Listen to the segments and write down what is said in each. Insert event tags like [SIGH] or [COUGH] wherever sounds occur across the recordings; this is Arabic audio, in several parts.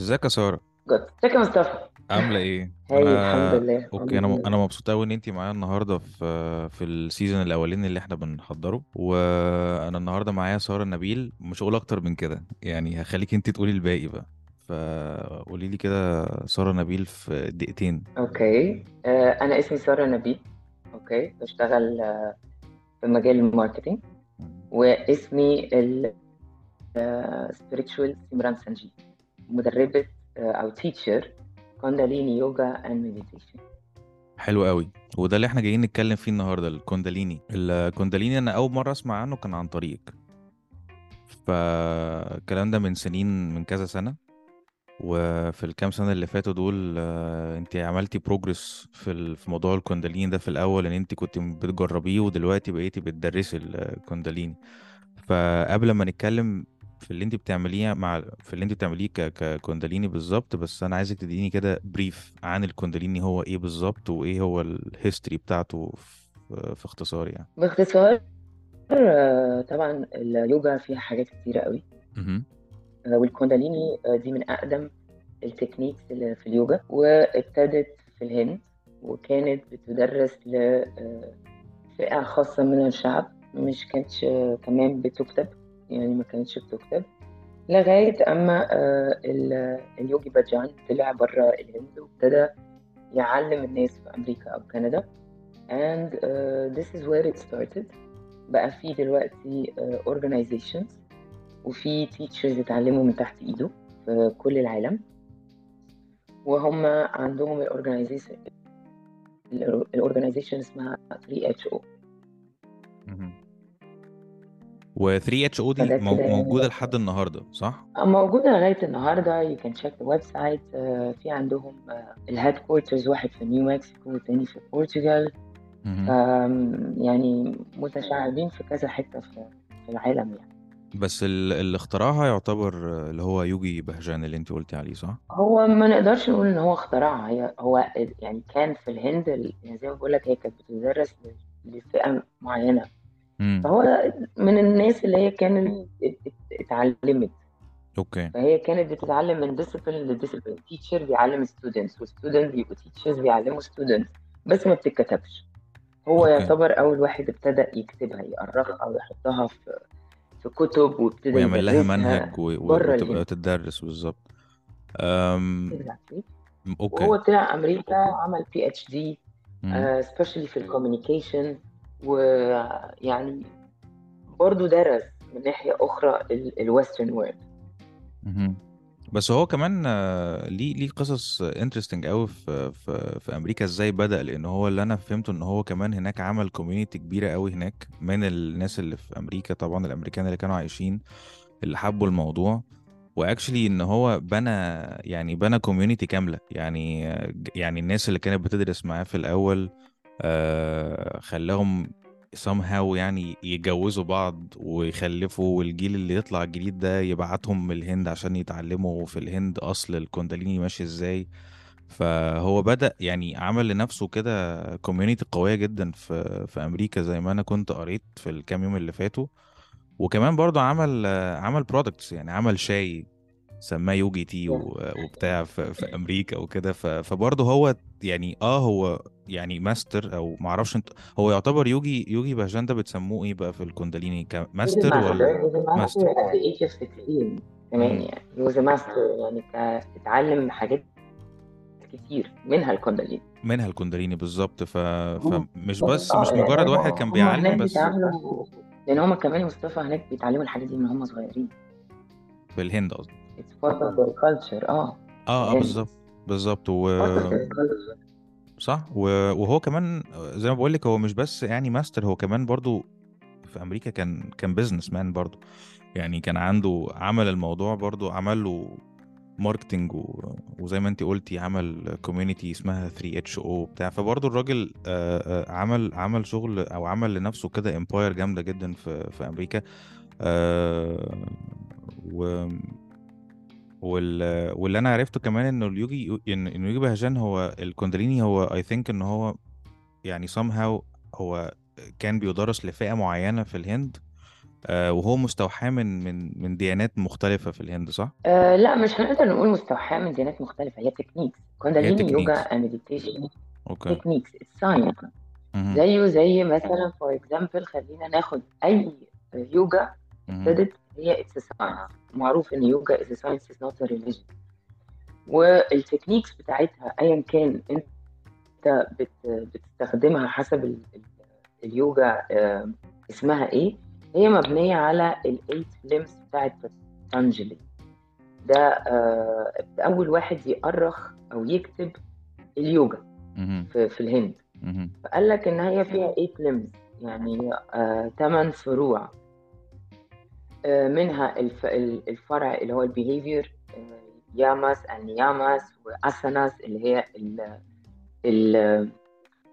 ازيك يا سارة؟ good ازيك يا مصطفى؟ عاملة إيه؟ هاي الحمد إنا لله الحمد okay أنا أنا مبسوط قوي إن انتي معايا النهاردة في في ال season الأولاني اللي إحنا بنحضره. وأنا النهاردة معايا سارة نبيل مش هقول أكتر من كده يعني هخليك انتي تقولي الباقي بقى. فقولي لي كده سارة نبيل في دقيقتين. okay. آه أنا اسمي سارة نبيل okay. بشتغل آه، في مجال ال marketing. واسمي ال آه، spiritual سيمران مدربة آه، أو teacher كونداليني yoga and meditation حلو قوي. وده اللي إحنا جايين نتكلم فيه النهاردة الكونداليني الكونداليني أنا أول مرة أسمع عنه كان عن طريقك فالكلام ده من سنين من كذا سنة. وفي الكام سنة اللي فاتوا دول آه، انت عملتي progress في في موضوع الكونداليني ده في الأول إن انت كنت بتجربيه ودلوقتي بقيتي بتدرسي الكونداليني فقبل ما نتكلم في اللي انت بتعمليه مع في اللي انت بتعمليه ك... ككونداليني بالظبط بس أنا عايزك تديني كده brief عن الكونداليني هو إيه بالظبط وايه هو ال history بتاعته في... في اختصار يعني. باختصار آه، طبعا اليوجا فيها حاجات كتيرة قوي. آه، والكونداليني آه، دي من أقدم ال techniques اللي في اليوجا وابتدت في الهند وكانت بتدرس لفئة خاصة من الشعب مش كانتش كمان بتكتب. يعني ما كانتش بتكتب. لغاية أما آه، ال- اليوجي باجان طلع بره الهند وابتدى يعلم الناس في أمريكا أو كندا. And uh, this is where it started. بقى في دلوقتي uh, organizations وفي teachers اتعلموا من تحت إيده في كل العالم. وهم عندهم الاورجنايزيشن ال organization اسمها 3HO مهم. و 3HO دي فده مو- كده موجودة لحد النهاردة صح؟ موجودة لغاية النهاردة. You can check the website. uh, في عندهم ال headquarters واحد في نيو مكسيكو والتاني في البرتغال يعني متشعبين في كذا حتة في العالم يعني. بس ال- اللي اخترعها يعتبر آه، اللي هو يوجي بهجان اللي انت قلتي عليه صح؟ هو ما نقدرش نقول إن هو اخترعها. هي هو يعني كان في الهند ال- يعني زي ما بقول لك هي كانت بتدرس ل- لفئة فهو من الناس اللي هي كانت ات- ات- اتعلمت. okay. فهي كانت بتتعلم من disciple ل disciple teacher بيعلم students و student بيبقوا teachers بيعلموا students بس ما بتتكتبش. هو okay. يعتبر أول واحد ابتدى يكتبها يأرخها ويحطها في في كتب وابتدى ويعمل لها منهج و... وتبقى تدرس بالظبط. أم... okay. وهو طلع أمريكا عمل PhD. specially في ال communication ويعني برضو درس من ناحية أخرى ال western world. بس هو كمان آه، ليه ليه قصص interesting قوي في في في أمريكا إزاي بدأ؟ لأن هو اللي أنا فهمته إن هو كمان هناك عمل community كبيرة قوي هناك من الناس اللي في أمريكا. طبعا الأمريكان اللي كانوا عايشين اللي حبوا الموضوع. و actually إن هو بنى يعني بنى community كاملة. يعني يعني الناس اللي كانت بتدرس معاه في الأول آه، خلاهم somehow يعني يتجوزوا بعض ويخلفوا والجيل اللي يطلع الجديد ده يبعتهم من الهند عشان يتعلموا في الهند أصل الكونداليني ماشي إزاي. فهو بدأ يعني عمل لنفسه كده community قوية جدا في في أمريكا زي ما أنا كنت قريت في الكام يوم اللي فاتوا. وكمان برضه عمل عمل products يعني عمل شاي سماه Yogi Tea وبتاع في, في أمريكا وكده. فبرضه هو يعني آه هو يعني ماستر أو معرفش أنت هو يعتبر يوجي يوجي بهجان ده بتسموه إيه بقى في الكونداليني؟ كماستر ولا master age of 16 كمان يعني a master يعني اتعلم حاجات كتير منها الكونداليني. منها الكونداليني بالظبط ف... فمش بس مش آه مجرد واحد كان بيعلم بس. لأن هم كمان مصطفى هناك بيتعلموا الحاجات دي من هم صغيرين. في الهند قصدي of their culture آه. آه الهند بالظبط بالظبط و صح. وهو كمان زي ما بقول لك هو مش بس يعني ماستر هو كمان برضو في أمريكا كان كان business man برضو. يعني كان عنده عمل الموضوع برضو عمل له marketing و... وزي ما انت قلتي عمل community اسمها 3HO بتاع. فبرضو الراجل عمل عمل شغل أو عمل لنفسه كده empire جامدة جدا في في أمريكا. و وال... واللي أنا عرفته كمان إنه اليوجي ان إنه يوجي بهجان هو الكونداليني هو I think إن هو يعني somehow هو كان بيدرس لفئة معينة في الهند آه وهو مستوحى من من من ديانات مختلفة في الهند صح؟ آه لا مش هنقدر نقول مستوحاة من ديانات مختلفة هي techniques كونداليني يوجا meditation okay techniques science. زيه زي مثلا for example خلينا ناخد أي يوجا. ابتدت هي it's science معروف إن يوجا is science is not religion وال techniques بتاعتها ايا كان أنت بت بتستخدمها حسب ال- ال- اليوجا آه، اسمها إيه؟ هي مبنية على ال eight limbs بتاعت بتانجلي ده آه، أول واحد يأرخ أو يكتب اليوجا. في, في الهند. فقال لك إن هي فيها 8 limbs يعني آه، 8 فروع. آه، منها الف- ال- الفرع اللي هو ال behavior ياماس النياماس واساناس اللي هي ال ال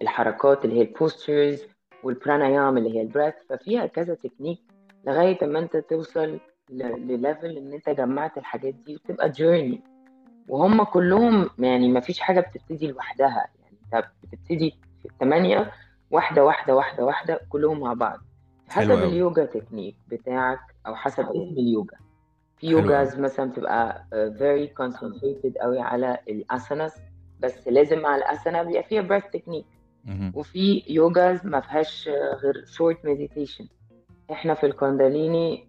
الحركات اللي هي ال postures والبرانايام اللي هي ال breath ففيها كذا تكنيك لغاية ما انت توصل لل level إن انت جمعت الحاجات دي وتبقى journey وهم كلهم يعني ما فيش حاجة بتبتدي لوحدها. يعني انت بتبتدي في الثمانية واحدة واحدة واحدة واحدة كلهم مع بعض. حلو حسب قوي اليوجا تكنيك بتاعك أو حسب اسم اليوجا. في حلو قوي yogas مثلا بتبقى uh, very concentrated قوي على الاساناس بس لازم مع الاسانا بيبقى فيها breath technique مهم. وفي yogas ما فيهاش غير short meditation إحنا في الكونداليني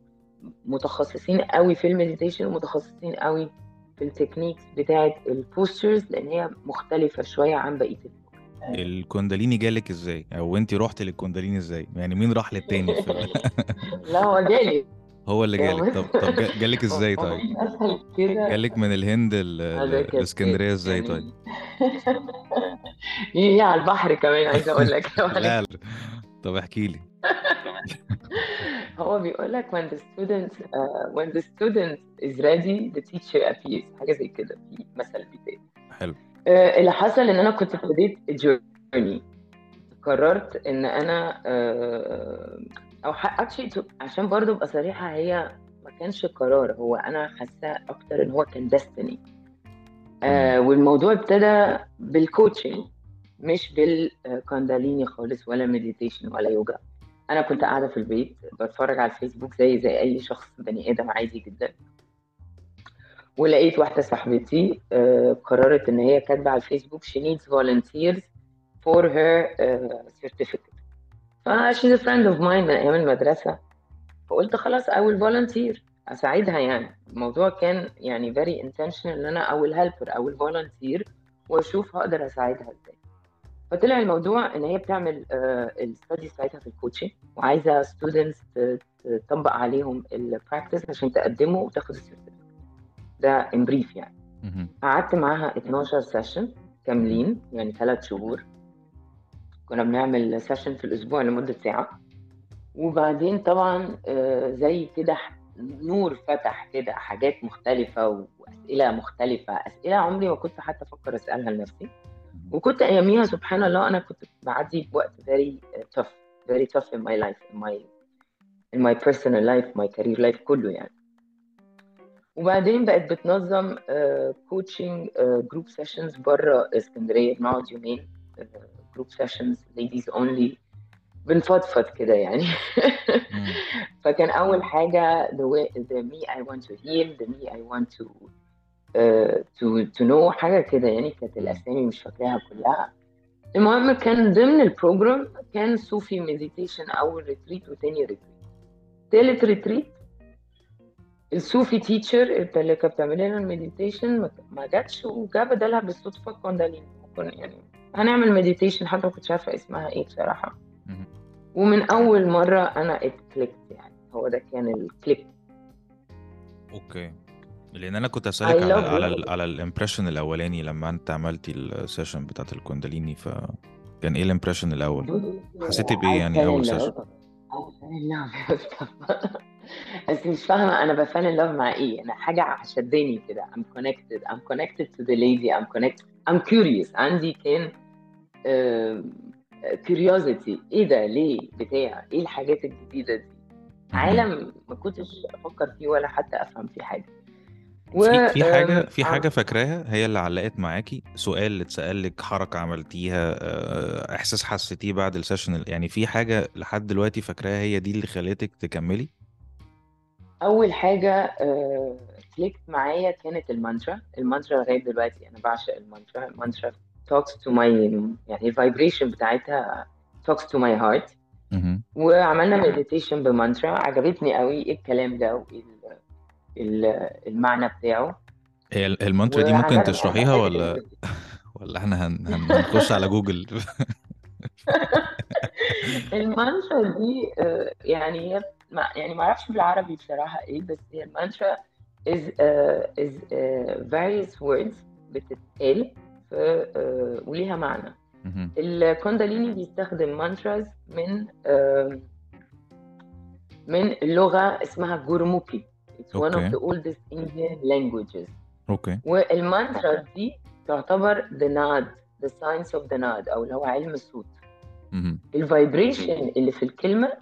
متخصصين قوي في ال meditation ومتخصصين قوي في ال techniques بتاعه ال postures لأن هي مختلفة شوية عن بقية الكونداليني جالك إزاي؟ أو انت رحت للكونداليني إزاي؟ يعني مين راح للتاني. [LAUGHS] [LAUGHS] لا هو جالي. هو اللي جالك. طب طب جا- جالك [LAUGHS] إزاي طيب؟ اسهل كده؟ جالك من الهند ال... ال... هذا كان الاسكندرية إزاي طيب؟ يعني هي على البحر كمان عايزه أقول لك. لا لا. طب احكي لي. هو بيقول لك when the student uh, when the student is ready the teacher appears. حاجة زي كده. في مثل بيتقال حلو. آه، اللي حصل إن أنا كنت ابتديت جورني قررت إن أنا آه، أو اكشلي عشان برضو أبقى صريحة هي ما كانش قرار. هو أنا حاساه أكتر إن هو كان ديستني آه والموضوع ابتدى بال coaching مش بالكونداليني خالص ولا meditation ولا يوجا أنا كنت قاعدة في البيت بتفرج على الفيسبوك زي زي أي شخص بني آدم عادي جدا. ولقيت واحدة صاحبتي آه، قررت إن هي كاتبة على الفيسبوك she needs volunteers for her uh, certificate. ف she's a friend of mine من أيام المدرسة. فقلت خلاص I will volunteer. أساعدها يعني. الموضوع كان يعني very intentional إن أنا I will help her I will volunteer وأشوف هقدر أساعدها إزاي. فطلع الموضوع إن هي بتعمل ال studies بتاعتها في ال coaching وعايزة students تطبق عليهم ال practice عشان تقدمه وتاخد ال certificate ده in brief يعني. قعدت معاها 12 session كاملين يعني ثلاث شهور. كنا بنعمل session في الأسبوع لمدة ساعة. وبعدين طبعا آه، زي كده نور فتح كده حاجات مختلفة وأسئلة مختلفة أسئلة عمري ما كنت حتى أفكر أسألها لنفسي. وكنت أياميها سبحان الله أنا كنت بعدي بوقت very uh, tough very tough in my life in my in my personal life my career life كله يعني. وبعدين بقت بتنظم coaching group sessions بره اسكندرية بنقعد يومين group sessions ladies only بنفضفض كده يعني. [LAUGHS] فكان أول حاجة the, way, the me I want to heal the me I want to uh, to to know حاجة كده يعني كانت الأسامي مش فاكراها كلها. المهم كان ضمن ال program كان صوفي meditation أول retreat وتاني retreat تالت retreat الصوفي teacher اللي كانت بتعمل لنا ال meditation ما- جاتش وجا بدلها بالصدفة كونداليني كنا يعني هنعمل meditation حتى ما كنتش عارفة اسمها إيه بصراحة. مهم. ومن أول مرة أنا اتكليكت يعني. هو ده كان ال click okay. لأن أنا كنت اسالك على على ال على ال impression الأولاني لما أنت عملتي ال session بتاعت الكونداليني فكان إيه ال impression الأول؟ حسيتي بإيه يعني أول session [LAUGHS] بس مش فاهمة أنا ب fall in love مع إيه؟ أنا حاجة شداني كده. I'm connected. I'm connected to the lady. I'm connected I'm curious. عندي كان آم، curiosity. إيه ده؟ ليه؟ بتاع. إيه الحاجات الجديدة دي. عالم ما كنتش أفكر فيه ولا حتى أفهم فيه حاجة. و في في حاجة آم، في عم- حاجة فاكراها؟ هي اللي علقت معاكي؟ سؤال اللي اتسأل لك حركة عملتيها آه، إحساس حسيتيه بعد السيشن؟ يعني في حاجة لحد دلوقتي فاكراها هي دي اللي خلتك تكملي؟ أول حاجة clicked معايا كانت ال mantra. ال mantra لغاية دلوقتي أنا بعشق ال mantra. ال mantra talks to my يعني ال vibration بتاعتها talks to my heart. وعملنا meditation ب mantra. عجبتني قوي إيه الكلام ده وإيه ال- ال- المعنى بتاعه. هي ال- المانترا دي ممكن تشرحيها ولا [LAUGHS] ولا إحنا هن... هن... هنخش على جوجل؟ [LAUGHS] [LAUGHS] المانترا دي آه، يعني هي ما يعني ما أعرفش بالعربي بصراحة إيه بس هي ال mantra is uh, is uh, various words بتتقال في uh, وليها معنى. الكونداليني بيستخدم mantras من آه، من لغة اسمها جورموخي. It's one of the oldest Indian languages. Okay. وال mantra دي تعتبر the Naad the science of the Naad أو اللي هو علم الصوت. مهم. ال vibration اللي في الكلمة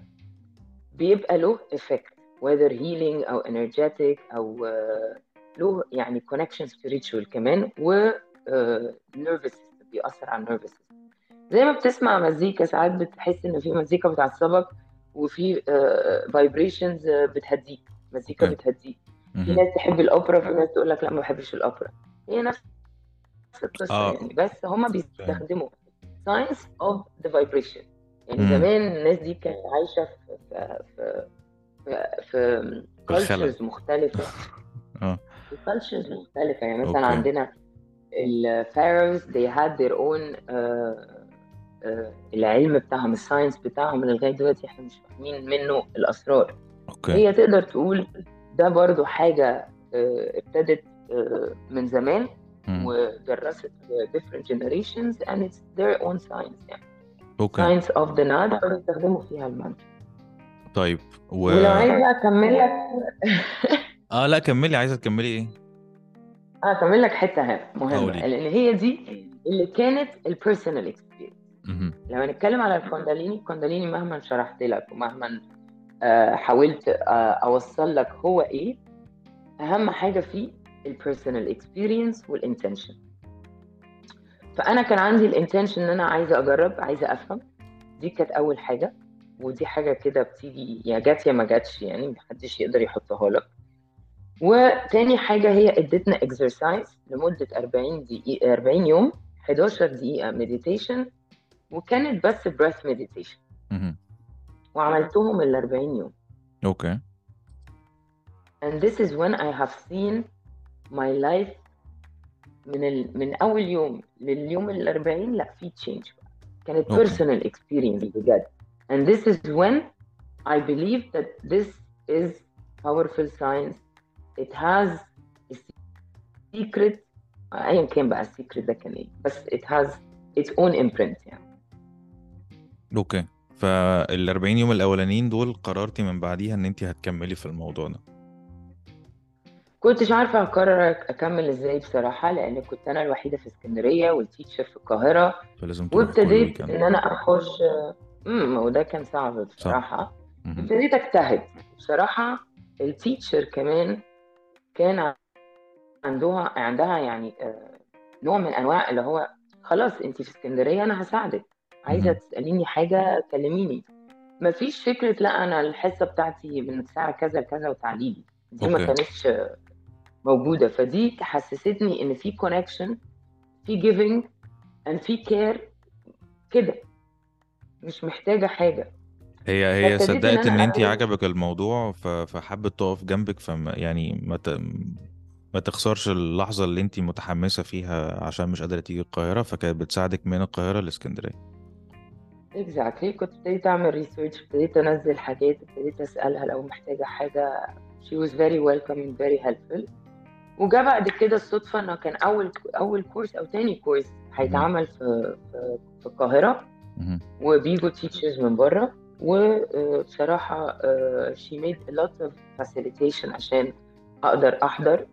بيبقى له effect whether healing أو energetic أو آه، له يعني connection spiritual كمان و آه، nervous system بيأثر على system. زي ما بتسمع مزيكا ساعات بتحس إن في مزيكا بتعصبك وفي vibrations بتهديك مزيكا بتهديك. في. ناس تحب الأوبرا في ناس تقول لك لا ما بحبش الأوبرا. هي نفس القصة آه. يعني بس هما بيستخدموا science of the vibration. يعني مم. زمان الناس دي كانت عايشة في في في في, مختلفة. [LAUGHS] آه. في cultures مختلفة. يعني مثلا Okay. عندنا ال Pharaohs they had their own آه، آه، العلم بتاعهم ال science بتاعهم اللي لغاية دلوقتي إحنا مش فاهمين منه الأسرار. Okay. هي تقدر تقول ده برضو حاجة آه، ابتدت من زمان مم. ودرست different generations and it's their own science. يعني Okay. science of the Naad بيستخدموا فيها المانترا طيب و ولو عايز بقى أكمل لك [LAUGHS] آه لا كملي. عايزة تكملي إيه؟ آه أكمل لك حتة هنا مهمة. لأن هي دي اللي كانت ال personal experience مهم. لو هنتكلم على الكونداليني الكونداليني مهما شرحت لك ومهما آه، حاولت آه، أوصل لك هو إيه أهم حاجة فيه ال personal experience وال intention فأنا كان عندي ال intention إن أنا عايزة أجرب عايزة أفهم. دي كانت أول حاجة ودي حاجة كده بتيجي يا جت يا ما جاتش يعني محدش يقدر يحطها لك. وتاني حاجة هي ادتنا exercise لمدة 40 دقيقه 40 يوم 11 دقيقة meditation وكانت بس breath مديتيشن. وعملتهم ال 40 يوم. أوكي. And this is when I have seen my life من ال... من أول يوم لليوم ال 40 لا في تشينج كانت personal experience بجد. And this is when I believe that this is powerful science. It has a secret. ايا كان بقى ال secret ده كان إيه بس it has its own imprint يعني. Okay. فال 40 يوم الأولانيين دول قررتي من بعديها إن انت هتكملي في الموضوع ده. كنتش عارفة أقرر أكمل إزاي بصراحة لأن كنت أنا الوحيدة في اسكندرية وال teacher في القاهرة. فلازم كل وابتديت weekend إن أنا أخش امم وده كان صعب بصراحة. مهم. ابتديت أجتهد. بصراحة ال teacher كمان كان عندها عندها يعني آه، نوع من أنواع اللي هو خلاص أنت في اسكندرية أنا هساعدك. عايزة. تسأليني حاجة كلميني. مفيش فكرة لا أنا الحصة بتاعتي من الساعة كذا لكذا وتعالي لي دي ما كانتش موجودة. فدي حسستني إن في connection في giving and في care كده. مش محتاجة حاجة. هي هي صدقت إن أنا انت عجبك الموضوع. فحبت تقف جنبك فما يعني ما ت... ما تخسرش اللحظة اللي انت متحمسة فيها عشان مش قادرة تيجي القاهرة فكانت بتساعدك من القاهرة لإسكندرية. Exactly. كنت ابتديت أعمل ريسيرش ابتديت أنزل حاجات ابتديت أسألها لو محتاجة حاجة. She was very welcoming very helpful. وجا بعد كده الصدفة إنه كان أول أول كورس أو تاني كورس. هيتعمل في في, في القاهرة مهم. وبيجوا teachers من بره وبصراحة she made a lot of facilitation عشان أقدر أحضر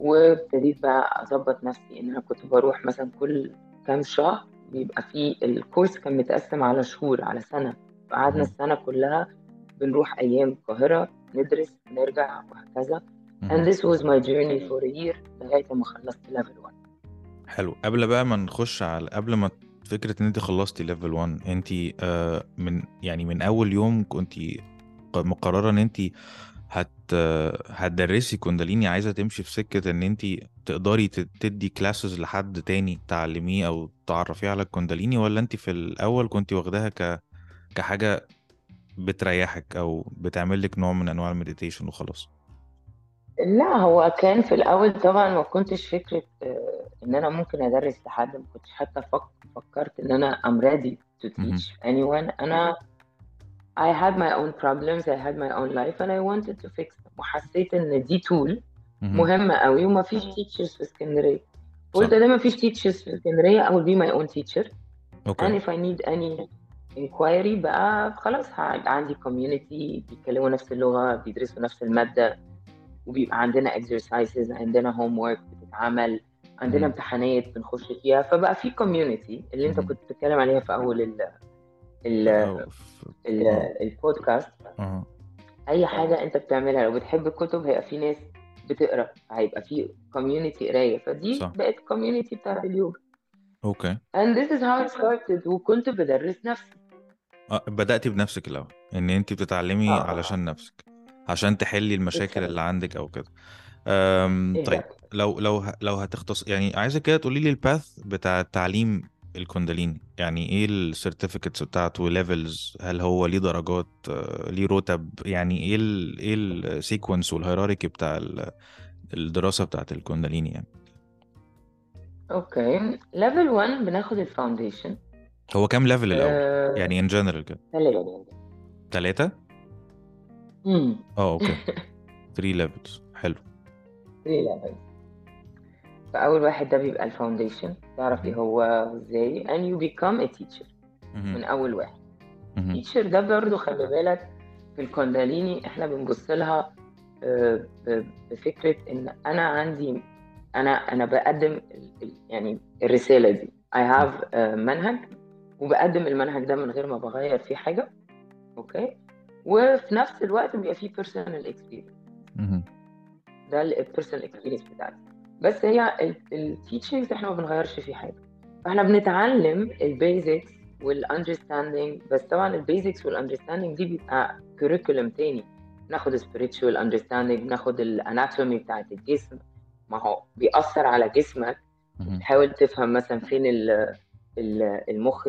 وابتديت بقى أظبط نفسي إن أنا كنت بروح مثلا كل كام شهر بيبقى فيه الكورس كان متقسم على شهور على سنة فقعدنا مهم. السنة كلها بنروح أيام القاهرة ندرس نرجع وهكذا and this was my journey for a year لغاية ما خلصت level 1 حلو. قبل بقى ما نخش على قبل ما فكرة إن أنت خلصتي level 1 أنت آه من يعني من أول يوم كنت مقررة إن أنت هت هتدرسي كونداليني عايزة تمشي في سكة إن أنت تقدري تدي classes لحد تاني تعلميه أو تعرفيه على الكونداليني ولا أنت في الأول كنت واخداها ك كحاجة بتريحك أو بتعمل لك نوع من أنواع ال meditation وخلاص؟ لا هو كان في الأول طبعا ما كنتش فكرة آه، إن أنا ممكن أدرس لحد ما كنتش حتى فك فكرت إن أنا I'm ready to مهم. teach anyone. أنا I had my own problems I had my own life and I wanted to fix them وحسيت إن دي tool مهم. مهمة قوي وما فيش teachers في اسكندرية. قلت ده ما فيش teachers في اسكندرية I will be my own teacher. and أوكي if I need any inquiry بقى خلاص عندي community بيتكلموا نفس اللغة بيدرسوا نفس المادة. وبيبقى عندنا exercises عندنا homework بتتعمل عندنا. امتحانات بنخش فيها. فبقى في community اللي انت. كنت بتتكلم عليها في أول ال ال ال آه. البودكاست أي حاجة انت بتعملها لو بتحب الكتب هيبقى في ناس بتقرأ هيبقى في community قراية. فدي صح. بقت community بتاعت اليوجا أوكي. And this is how it started. وكنت بدرس نفسي. آه، بدأتي بنفسك الأول إن أنت بتتعلمي آه. علشان نفسك. عشان تحلي المشاكل اللي عندك أو كده. أم طيب لو لو لو هتختص يعني عايزك كده تقولي لي ال path بتاع تعليم الكونداليني يعني إيه ال certificates بتاعته levels هل هو ليه درجات؟ ليه رتب؟ يعني إيه ال إيه sequence وال hierarchy بتاع ال- الدراسة بتاعت الكونداليني يعني؟ Okay. level 1 بناخد ال foundation هو كام level الأول؟ آه... يعني in general كده. ثلاثة ثلاثة امم آه okay. [LAUGHS] 3 levels حلو. 3 levels. فأول واحد ده بيبقى ال foundation تعرف إيه. هو إزاي. And you become a teacher. من أول واحد. teacher ده برضه خلي بالك في الكونداليني إحنا بنبص لها آه، ب- بفكرة إن أنا عندي أنا أنا بقدم يعني الرسالة دي. I have منهج وبقدم المنهج ده من غير ما بغير فيه حاجة. Okay؟ وفي نفس الوقت بيبقى فيه personal experience. مهم. ده ال personal experience بتاعتي. بس هي ال teachings إحنا ما بنغيرش فيه حاجة. فاحنا بنتعلم ال basics وال understanding بس طبعا ال basics وال understanding دي بيبقى curriculum تاني. ناخد spiritual understanding ناخد ال anatomy بتاعت الجسم. ما هو بيأثر على جسمك. تحاول تفهم مثلا فين ال- المخ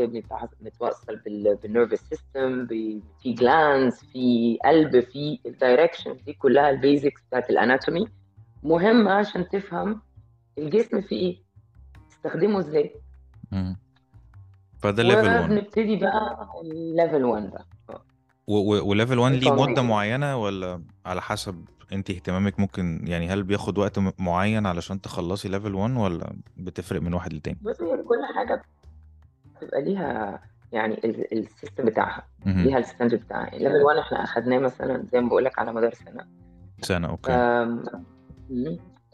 متوصل بال nervous system في glands في قلب في ال digestion دي كلها ال basics بتاعت ال anatomy مهمة عشان تفهم الجسم فيه إيه تستخدمه إزاي. فده level 1 وبنبتدي بقى ال level 1 ده آه. و level 1 ليه مدة ال foundation معينة ولا على حسب انت اهتمامك ممكن يعني هل بياخد وقت معين علشان تخلصي level 1 ولا بتفرق من واحد للتاني؟ بس هي كل حاجة بتبقى ليها يعني ال- ال system بتاعها. ليها ال standard بتاعها. ال level 1 إحنا أخدناه مثلا زي ما بقول لك على مدار سنة. سنة okay. آم،.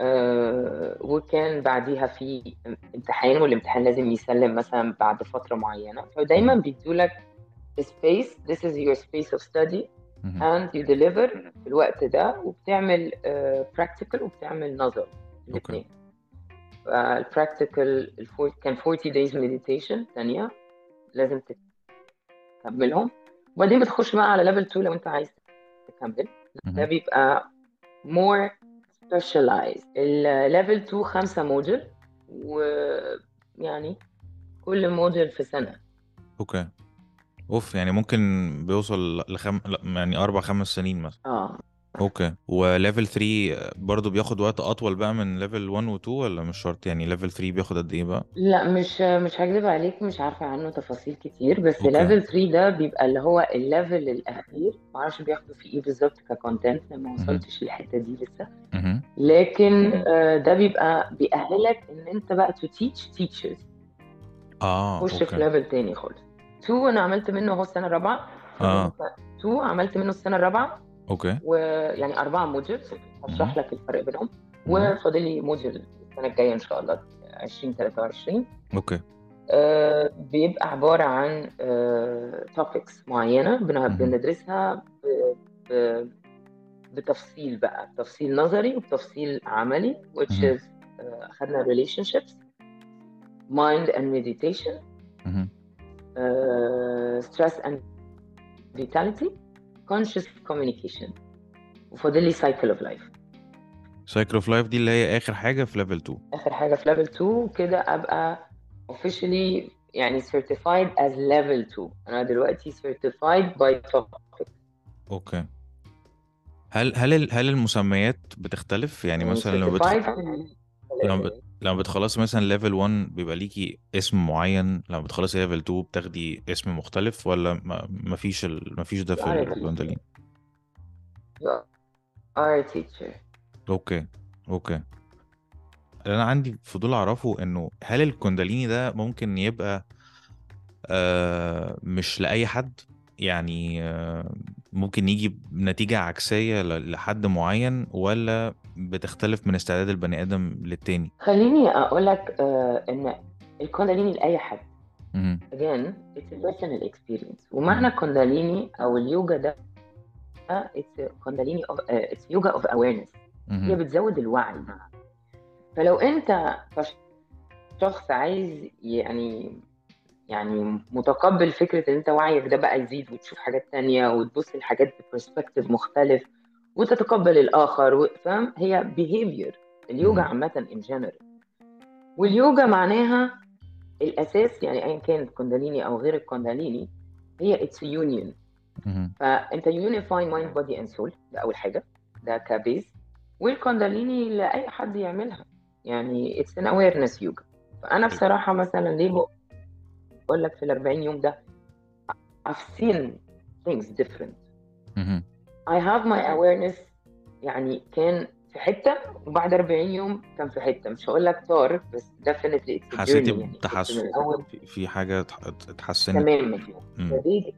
آه، وكان بعديها في امتحان والامتحان لازم يسلم مثلا بعد فترة معينة. فدايما مهم. بيدولك space this is your space of study and you deliver في الوقت ده وبتعمل آه، practical وبتعمل نظر. الاثنين ال practical كان 40 days meditation ثانية. لازم تكملهم. وبعدين بتخش بقى على level 2 لو انت عايز تكمل. ده. بيبقى more specialized. ال level 2 خمسة module ويعني كل module في سنة. okay. أوف يعني ممكن بيوصل لخم يعني أربع خمس سنين مثلا. آه. okay. و level 3 برضو بياخد وقت أطول بقى من level 1 و 2 ولا مش شرط؟ يعني level 3 بياخد قد إيه بقى؟ لا مش مش هكذب عليك مش عارفة عنه تفاصيل كتير بس okay. level 3 ده بيبقى اللي هو ال level الأخير. معرفش بياخدوا فيه إيه بالظبط ك content ما. وصلتش للحتة دي لسه. مهم. لكن آه، ده بيبقى بيأهلك إن أنت بقى to teach teachers. آه خش في level تاني خالص. 2 أنا عملت منه أهو السنة الرابعة. آه. 2 عملت منه السنة الرابعة. okay ويعني أربعة modules هشرح. لك الفرق بينهم. وفاضل لي module السنة الجاية إن شاء الله 2023 okay آه، بيبقى عبارة عن topics معينة بن- مهم. بندرسها بتفصيل بقى تفصيل نظري وتفصيل عملي which is آه، أخدنا relationships mind and meditation. آه، stress and vitality conscious communication وفاضل لي سايكل اوف لايف سايكل اوف لايف دي اللي هي آخر حاجة في ليفل 2 آخر حاجة في level 2 كده أبقى officially يعني certified as level 2 أنا دلوقتي certified by topic. okay هل هل هل المسميات بتختلف؟ يعني مثلا لما بتخ... لما بت... لما بتخلصي مثلا level 1 بيبقى ليكي اسم معين لما بتخلصي level 2 بتاخدي اسم مختلف ولا ما فيش ال... ما فيش ده في you are a teacher. okay okay. اللي أنا عندي فضول أعرفه إنه هل الكونداليني ده ممكن يبقى آه مش لأي حد؟ يعني آه ممكن يجي بنتيجة عكسية لحد معين ولا بتختلف من استعداد البني آدم للتاني. خليني أقول لك آه إن الكونداليني لأي حد. again it's a personal experience. ومعنى كونداليني أو اليوجا ده it's a كونداليني of, uh, it's yoga of awareness. هي. بتزود الوعي فلو أنت شخص عايز يعني يعني متقبل فكرة إن أنت وعيك ده بقى يزيد وتشوف حاجات تانية وتبص لحاجات ببرسبكتيف مختلف وتتقبل الآخر فاهم؟ هي behavior. اليوجا. عامة in general. واليوجا معناها الأساس يعني أيا كان كونداليني أو غير الكونداليني هي it's a union. مهم. فأنت unify mind body and soul ده أول حاجة. ده كبيز والكونداليني لأي حد يعملها. يعني it's an awareness yoga. فأنا. بصراحة مثلا ليه بقول لك في ال 40 يوم ده I've seen things different. I have my awareness يعني كان في حتة وبعد 40 يوم كان في حتة. مش هقول لك طار بس definitely حسيتي يعني بتحسن الأول. في- اتح- اتحسنت؟ تماما مم. ابتديت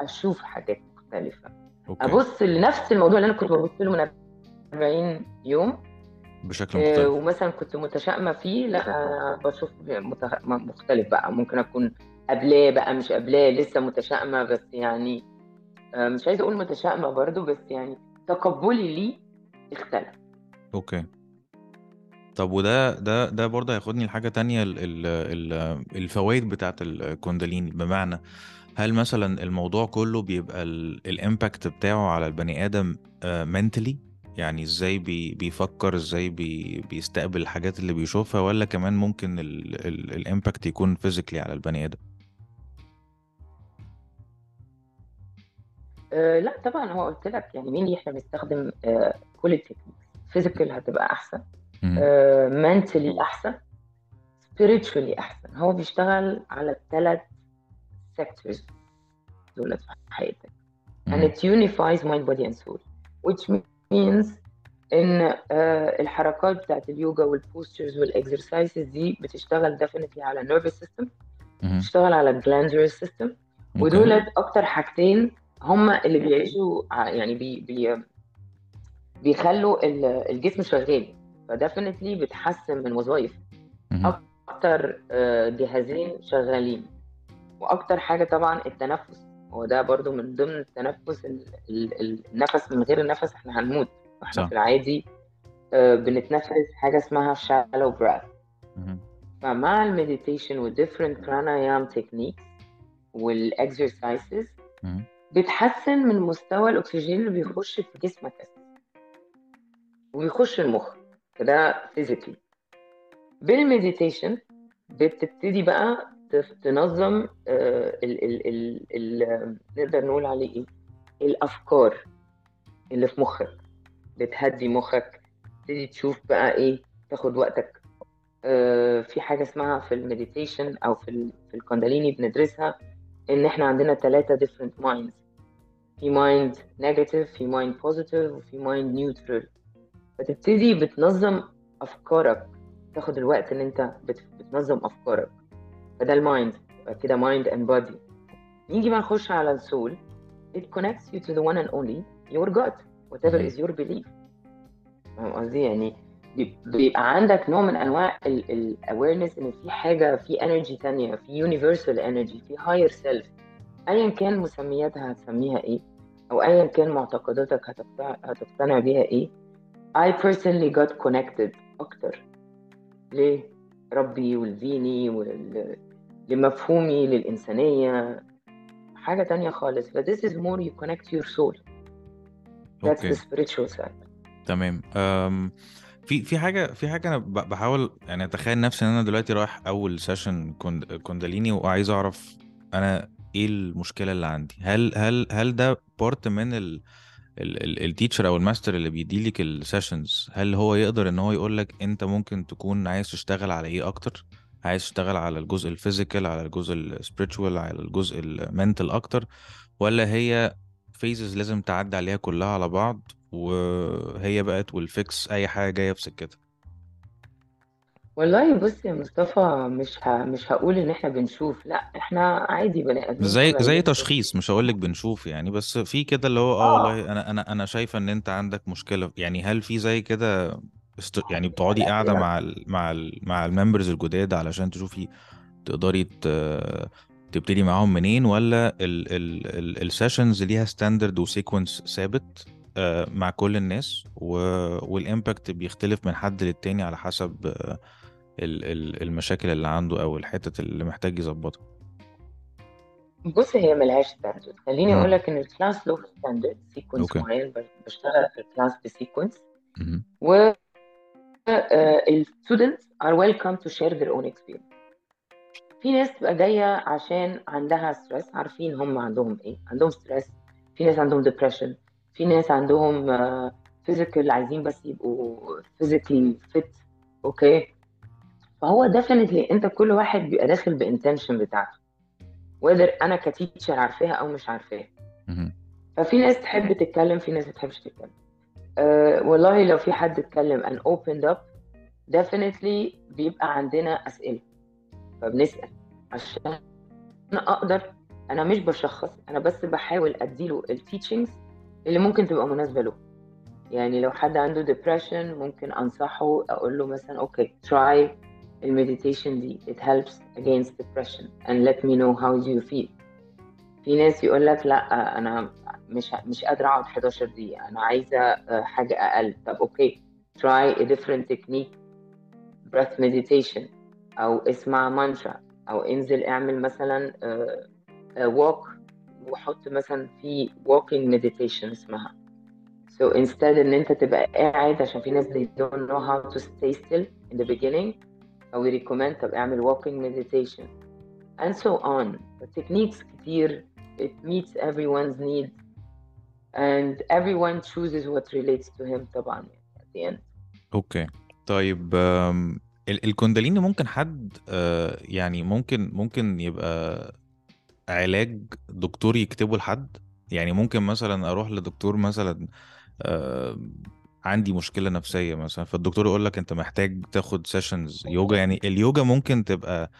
أشوف حاجات مختلفة. okay. أبص لنفس الموضوع اللي أنا كنت ببص له من 40 يوم. بشكل آه، مختلف ومثلا كنت متشائمة فيه لا أنا بشوف مختلف بقى. ممكن أكون قبلاه بقى مش قبلاه لسه متشائمة بس يعني آه، مش عايزة أقول متشائمة برضو بس يعني تقبلي ليه اختلف. okay. طب وده ده ده برضه هياخدني لحاجة تانية ال ال ال الفوائد بتاعت الكونداليني بمعنى هل مثلا الموضوع كله بيبقى ال impact بتاعه على البني آدم mentally يعني إزاي بي بيفكر إزاي بي بيستقبل الحاجات اللي بيشوفها؟ ولا كمان ممكن ال impact يكون physically على البني آدم؟ آه، لا طبعا هو قلت لك يعني مين إحنا بنستخدم آه، كل ال technique physical هتبقى أحسن. mentally أحسن؟ spiritually أحسن؟ هو بيشتغل على الثلاث sectors دول في حياتك. and it unifies mind body and soul which means إن آه، الحركات بتاعت اليوجا وال postures وال exercises دي بتشتغل definitely على nervous system مم. بتشتغل على glandular system. okay. ودولت أكتر حاجتين هما اللي بيعيشوا ع- يعني بي بي بيخلوا ال- الجسم شغال. ف definitely بتحسن من وظائف. أكتر آه، جهازين شغالين. وأكتر حاجة طبعا التنفس. هو ده برضو من ضمن التنفس ال- ال- ال- النفس من غير النفس إحنا هنموت. إحنا في العادي آه، بنتنفس حاجة اسمها shallow breath. فمع ال meditation وال different pranayam techniques وال exercises. بتحسن من مستوى الأكسجين اللي بيخش في جسمك وبيخش المخ فده physically بال meditation بتبتدي بقى تنظم آه، ال ال ال ال نقدر نقول عليه إيه؟ الأفكار اللي في مخك. بتهدي مخك تبتدي تشوف بقى إيه؟ تاخد وقتك. آه، في حاجة اسمها في ال meditation أو في في الكونداليني بندرسها إن إحنا عندنا ثلاثة different minds. في mind negative في mind positive وفي mind neutral فتبتدي بتنظم أفكارك. تاخد الوقت ان انت بت- بتنظم أفكارك. فده ال mind كده mind and body نيجي بقى نخش على ال soul it connects you to the one and only your God. Whatever is your belief. فاهم قصدي؟ يعني بي- بيبقى عندك نوع من أنواع ال awareness إن في حاجة في energy تانية في universal energy في higher self ايا كان مسمياتها هتسميها إيه أو ايا كان معتقداتك هتقتنع, هتقتنع بيها إيه I personally got connected أكتر. لربي ولديني ول... لمفهومي للإنسانية. حاجة تانية خالص. ف this is more you connect your soul. That's the okay spiritual side. تمام. أم في في حاجة في حاجة أنا بحاول يعني أتخيل نفسي إن أنا دلوقتي رايح أول session كونداليني وعايز أعرف أنا إيه المشكلة اللي عندي؟ هل هل هل ده part من ال ال teacher أو الماستر اللي بيدي لك ال sessions هل هو يقدر إن هو يقول لك أنت ممكن تكون عايز تشتغل على إيه أكتر؟ عايز تشتغل على الجزء ال physical على الجزء ال spiritual على الجزء ال mental أكتر؟ ولا هي phases لازم تعدي عليها كلها على بعض وهي بقت وال fix أي حاجة جاية في سكتها؟ والله بص يا مصطفى مش ه... مش هقول إن إحنا بنشوف لأ إحنا عادي بني آدمين زي زي طبيعيين تشخيص مش هقول لك بنشوف يعني بس في كده اللي هو آه آه. والله أنا أنا أنا شايفة إن أنت عندك مشكلة يعني هل في زي كده است... يعني بتقعدي قاعدة مع ال مع ال مع ال members الجداد علشان تشوفي تقدري ت... تبتدي معاهم منين ولا ال ال ال ال sessions ليها standard و sequence ثابت آه، مع كل الناس و... وال impact بيختلف من حد للتاني على حسب آه، المشاكل اللي عنده أو الحتت اللي محتاج يظبطها. بص هي ملهاش standard خليني أقول. لك إن ال class له standard sequence معين. بشتغل في ال class ب sequence. و ال students are welcome to share their own experience. في ناس تبقى جاية عشان عندها stress عارفين هم عندهم إيه. عندهم stress في ناس عندهم depression في ناس عندهم physical عايزين بس يبقوا physically fit okay؟ فهو definitely انت كل واحد بيبقى داخل ب intention بتاعته. whether أنا ك teacher عارفاها أو مش عارفاها. ففي ناس تحب تتكلم في ناس ما تحبش تتكلم. أه والله لو في حد اتكلم and opened up definitely بيبقى عندنا أسئلة. فبنسأل. عشان أنا أقدر أنا مش بشخص أنا بس بحاول أديله ال teachings اللي ممكن تبقى مناسبة له. يعني لو حد عنده depression ممكن أنصحه أقول له مثلا okay try المديتيشن دي it helps against depression and let me know how do you feel في ناس يقول لك لا انا مش مش قادره اقعد 11 دقيقه انا عايزه آه، حاجه اقل طب اوكي try a different technique breath meditation او اسمع مانترا او انزل اعمل مثلا آه، آه، walk وحط مثلا في walking meditation اسمها so instead ان انت تبقى قاعد عشان في ناس they don't know how to stay still in the beginning أو recommend طب اعمل walking meditation and so on the techniques كتير it meets everyone's need and everyone chooses what relates to him طبعا at the end okay طيب الكونداليني ممكن حد آه، يعني ممكن ممكن يبقى علاج دكتور يكتبه لحد يعني ممكن مثلا أروح لدكتور مثلا آه، عندي مشكلة نفسية مثلا فالدكتور يقول لك أنت محتاج تاخد sessions يوجا يعني اليوجا ممكن تبقى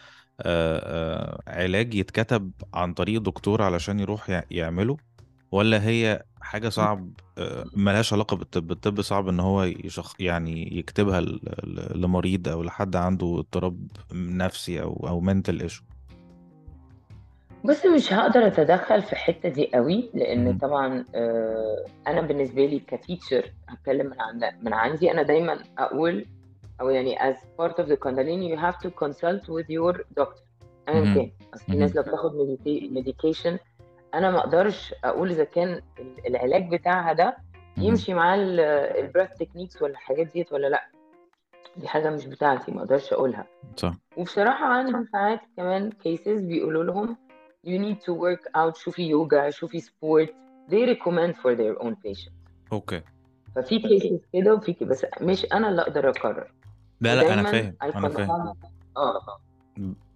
آه، آه، علاج يتكتب عن طريق دكتور علشان يروح يع- يعمله ولا هي حاجة صعب آه، ملهاش علاقة بالطب؟ الطب صعب إن هو يشخ يعني يكتبها لمريض أو لحد عنده اضطراب نفسي أو أو mental issue. بص مش هقدر أتدخل في الحتة دي قوي لأن مهم. طبعا آه، أنا بالنسبة لي كتيتشر هتكلم من عند من عندي أنا دايما أقول أو يعني as part of the kundalini you have to consult with your doctor ايا مهم. كان أصل في ناس. لو بتاخد medication أنا ما أقدرش أقول إذا كان ال- العلاج بتاعها ده. يمشي مع ال breath techniques ولا الحاجات ديت ولا لأ دي حاجة مش بتاعتي ما أقدرش أقولها صح وبصراحة عندهم ساعات كمان cases بيقولوا لهم you need to work out شوفي يوجا شوفي sport they recommend for their own patients. okay ففي cases كده وفي بس مش أنا اللي أقدر أقرر. لا لا أنا فاهم أنا فاهم. آه.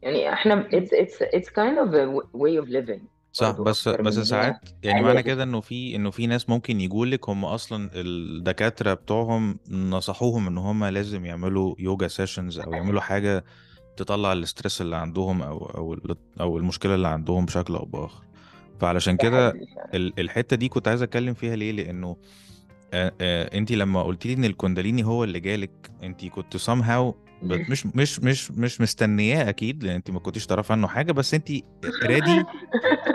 يعني إحنا it's it's it's kind of a way of living. صح بس بس ساعات يعني معنى علاج كده إنه في إنه في ناس ممكن يجولك هم أصلا الدكاترة بتوعهم نصحوهم إن هم لازم يعملوا يوجا sessions أو يعملوا حاجة تطلع ال stress اللي عندهم أو أو أو المشكلة اللي عندهم بشكل أو بآخر. فعلشان ده كده حقيقي فعلا. ال- الحتة دي كنت عايز أتكلم فيها ليه؟ لأنه انت لما قلت لي إن الكونداليني هو اللي جالك انت كنت somehow مش مش مش مش مستنياه أكيد لأن انت ما كنتيش تعرفي عنه حاجة بس انت ready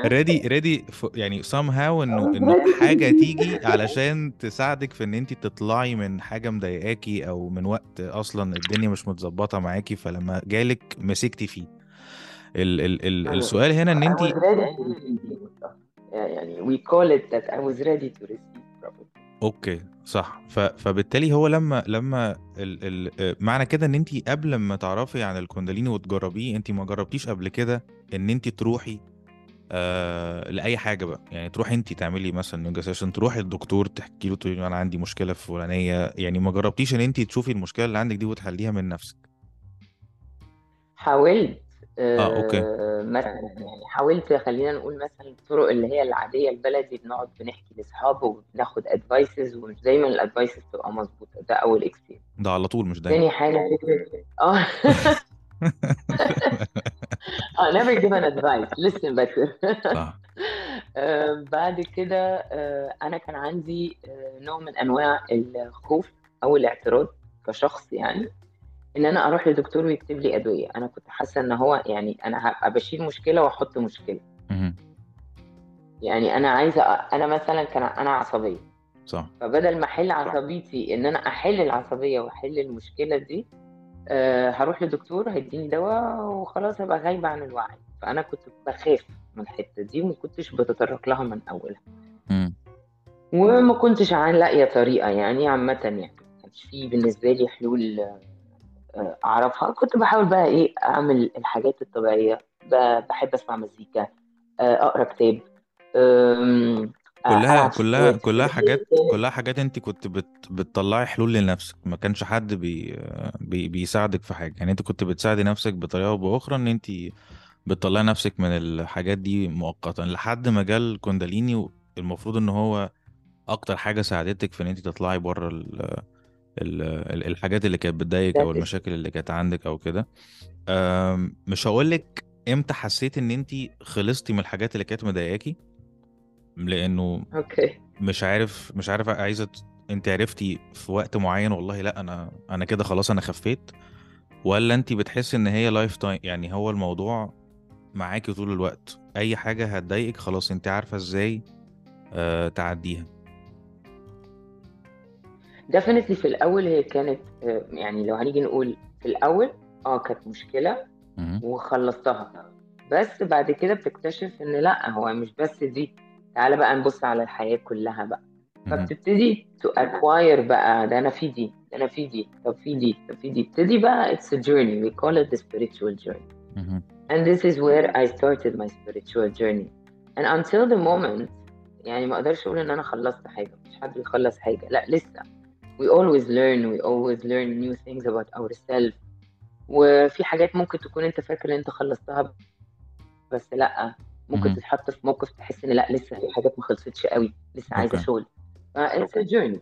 ready ready يعني somehow إنه [LAUGHS] إنه حاجة تيجي علشان تساعدك في إن انت تطلعي من حاجة مضايقاكي أو من وقت أصلا الدنيا مش متظبطة معاكي فلما جالك مسكتي فيه. ال ال ال السؤال هنا إن انت. يعني we call it that I was ready to receive okay. صح. فبالتالي هو لما لما ال... ال... معنى كده إن انت قبل ما تعرفي عن الكونداليني وتجربيه انت ما جربتيش قبل كده إن انت تروحي آه لأي حاجة بقى. يعني تروحي انت تعملي مثلا يوجا session تروحي للدكتور تحكي له تقولي له أنا عندي مشكلة فلانية. يعني ما جربتيش إن انت تشوفي المشكلة اللي عندك دي وتحليها من نفسك؟ حاولت. آه أوكي. مثلا يعني حاولت خلينا نقول مثلا الطرق اللي هي العادية البلدي بنقعد بنحكي لأصحاب وبناخد advices ومش دايما ال advices تبقى مظبوطة ده أول experience ده على طول مش دايما. تاني حاجة فكرة [LAUGHS] آه. [LAUGHS] آه never give an advice listen better صح. [LAUGHS] آه، بعد كده آه، أنا كان عندي آه، نوع من أنواع الخوف أو الاعتراض كشخص يعني. إن أنا أروح لدكتور ويكتب لي أدوية. أنا كنت حاسة إن هو يعني أنا هبقى بشيل مشكلة وأحط مشكلة. يعني أنا عايزة أنا مثلا كان أنا عصبية. صح. فبدل ما أحل عصبيتي إن أنا أحل العصبية وأحل المشكلة دي أه هروح لدكتور هيديني دواء وخلاص هبقى غايبة عن الوعي. فأنا كنت بخاف من الحتة دي وما كنتش بتطرق لها من أولها. وما كنتش عن لاقيه طريقة يعني عامة يعني. ما كانش في بالنسبة لي حلول أعرفها. كنت بحاول بقى إيه أعمل الحاجات الطبيعية. بحب أسمع مزيكا آه، أقرأ كتاب آه، كلها كلها كلها حاجات كلها حاجات أنت كنت بت بتطلعي حلول لنفسك. ما كانش حد بي بي بيساعدك في حاجة. يعني أنت كنت بتساعدي نفسك بطريقة أو بأخرى إن أنت بتطلعي نفسك من الحاجات دي مؤقتا. لحد ما جه الكونداليني المفروض إن هو أكتر حاجة ساعدتك في إن أنت تطلعي بره الحاجات اللي كانت بتضايقك أو المشاكل اللي كانت عندك أو كده. مش هقولك إمتى حسيت إن انت خلصتي من الحاجات اللي كانت مضايقاكي لأنه أوكي. مش عارف مش عارف عايزة انت عرفتي في وقت معين والله لأ أنا أنا كده خلاص أنا خفيت؟ ولا انت بتحسي إن هي lifetime يعني هو الموضوع معاكي طول الوقت؟ أي حاجة هتضايقك خلاص انت عارفة إزاي آه تعديها. Definitely في الأول هي كانت آه، يعني لو هنيجي نقول في الأول آه كانت مشكلة. وخلصتها. بس بعد كده بتكتشف إن لأ هو مش بس دي. تعالى بقى نبص على الحياة كلها بقى. فبتبتدي to acquire بقى ده أنا في دي ده أنا في دي طب في دي طب في دي. ابتدي بقى it's a journey we call it the spiritual journey. and this is where I started my spiritual journey. And until the moment يعني ما أقدرش أقول إن أنا خلصت حاجة مش حد بيخلص حاجة لأ لسه. We always learn we always learn new things about ourselves. وفي حاجات ممكن تكون انت فاكر ان انت خلصتها بس لأ ممكن مهم. تتحط في موقف تحس ان لأ لسه في حاجات ما خلصتش قوي لسه عايزة شغل. a journey.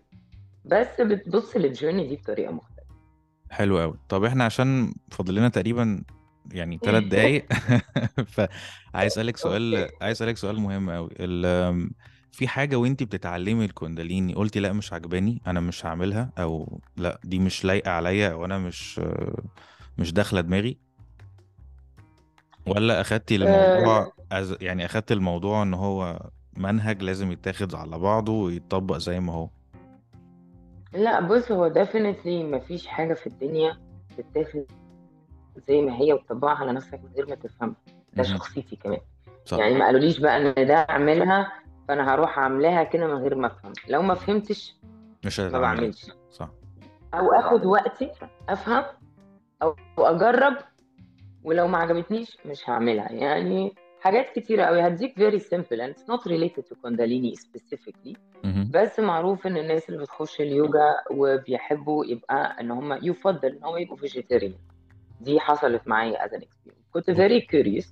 بس بتبص للجيرني دي بطريقة مختلفة. حلو قوي طب إحنا عشان فاضل لنا تقريبا يعني ثلاث [LAUGHS] دقايق [LAUGHS] فعايز أسألك سؤال عايز أسألك سؤال مهم قوي. في حاجة وانتي بتتعلمي الكونداليني قلتي لأ مش عجباني أنا مش هعملها أو لأ دي مش لايقة عليا أو أنا مش مش داخلة دماغي؟ ولا اخدتي الموضوع آه. أز... يعني اخدت الموضوع إن هو منهج لازم يتاخد على بعضه ويتطبق زي ما هو؟ لأ بص هو definitely مفيش حاجة في الدنيا تتاخد زي ما هي وتطبقها على نفسك من غير ما تفهمها ده. شخصيتي كمان. صح. يعني ما قالوليش بقى إن ده أعملها فانا هروح اعملها كده من غير ما افهم. لو ما فهمتش مش ما بعملش. صح. أو اخد وقتي افهم أو اجرب ولو ما عجبتنيش مش هعملها. يعني حاجات كتيرة قوي هديك very simple and it's not related to كونداليني specifically. مهم. بس معروف إن الناس اللي بتخش اليوجا وبيحبوا يبقى إن هم يفضل إن هم يبقوا vegetarian. دي حصلت معايا as an experience. كنت very curious.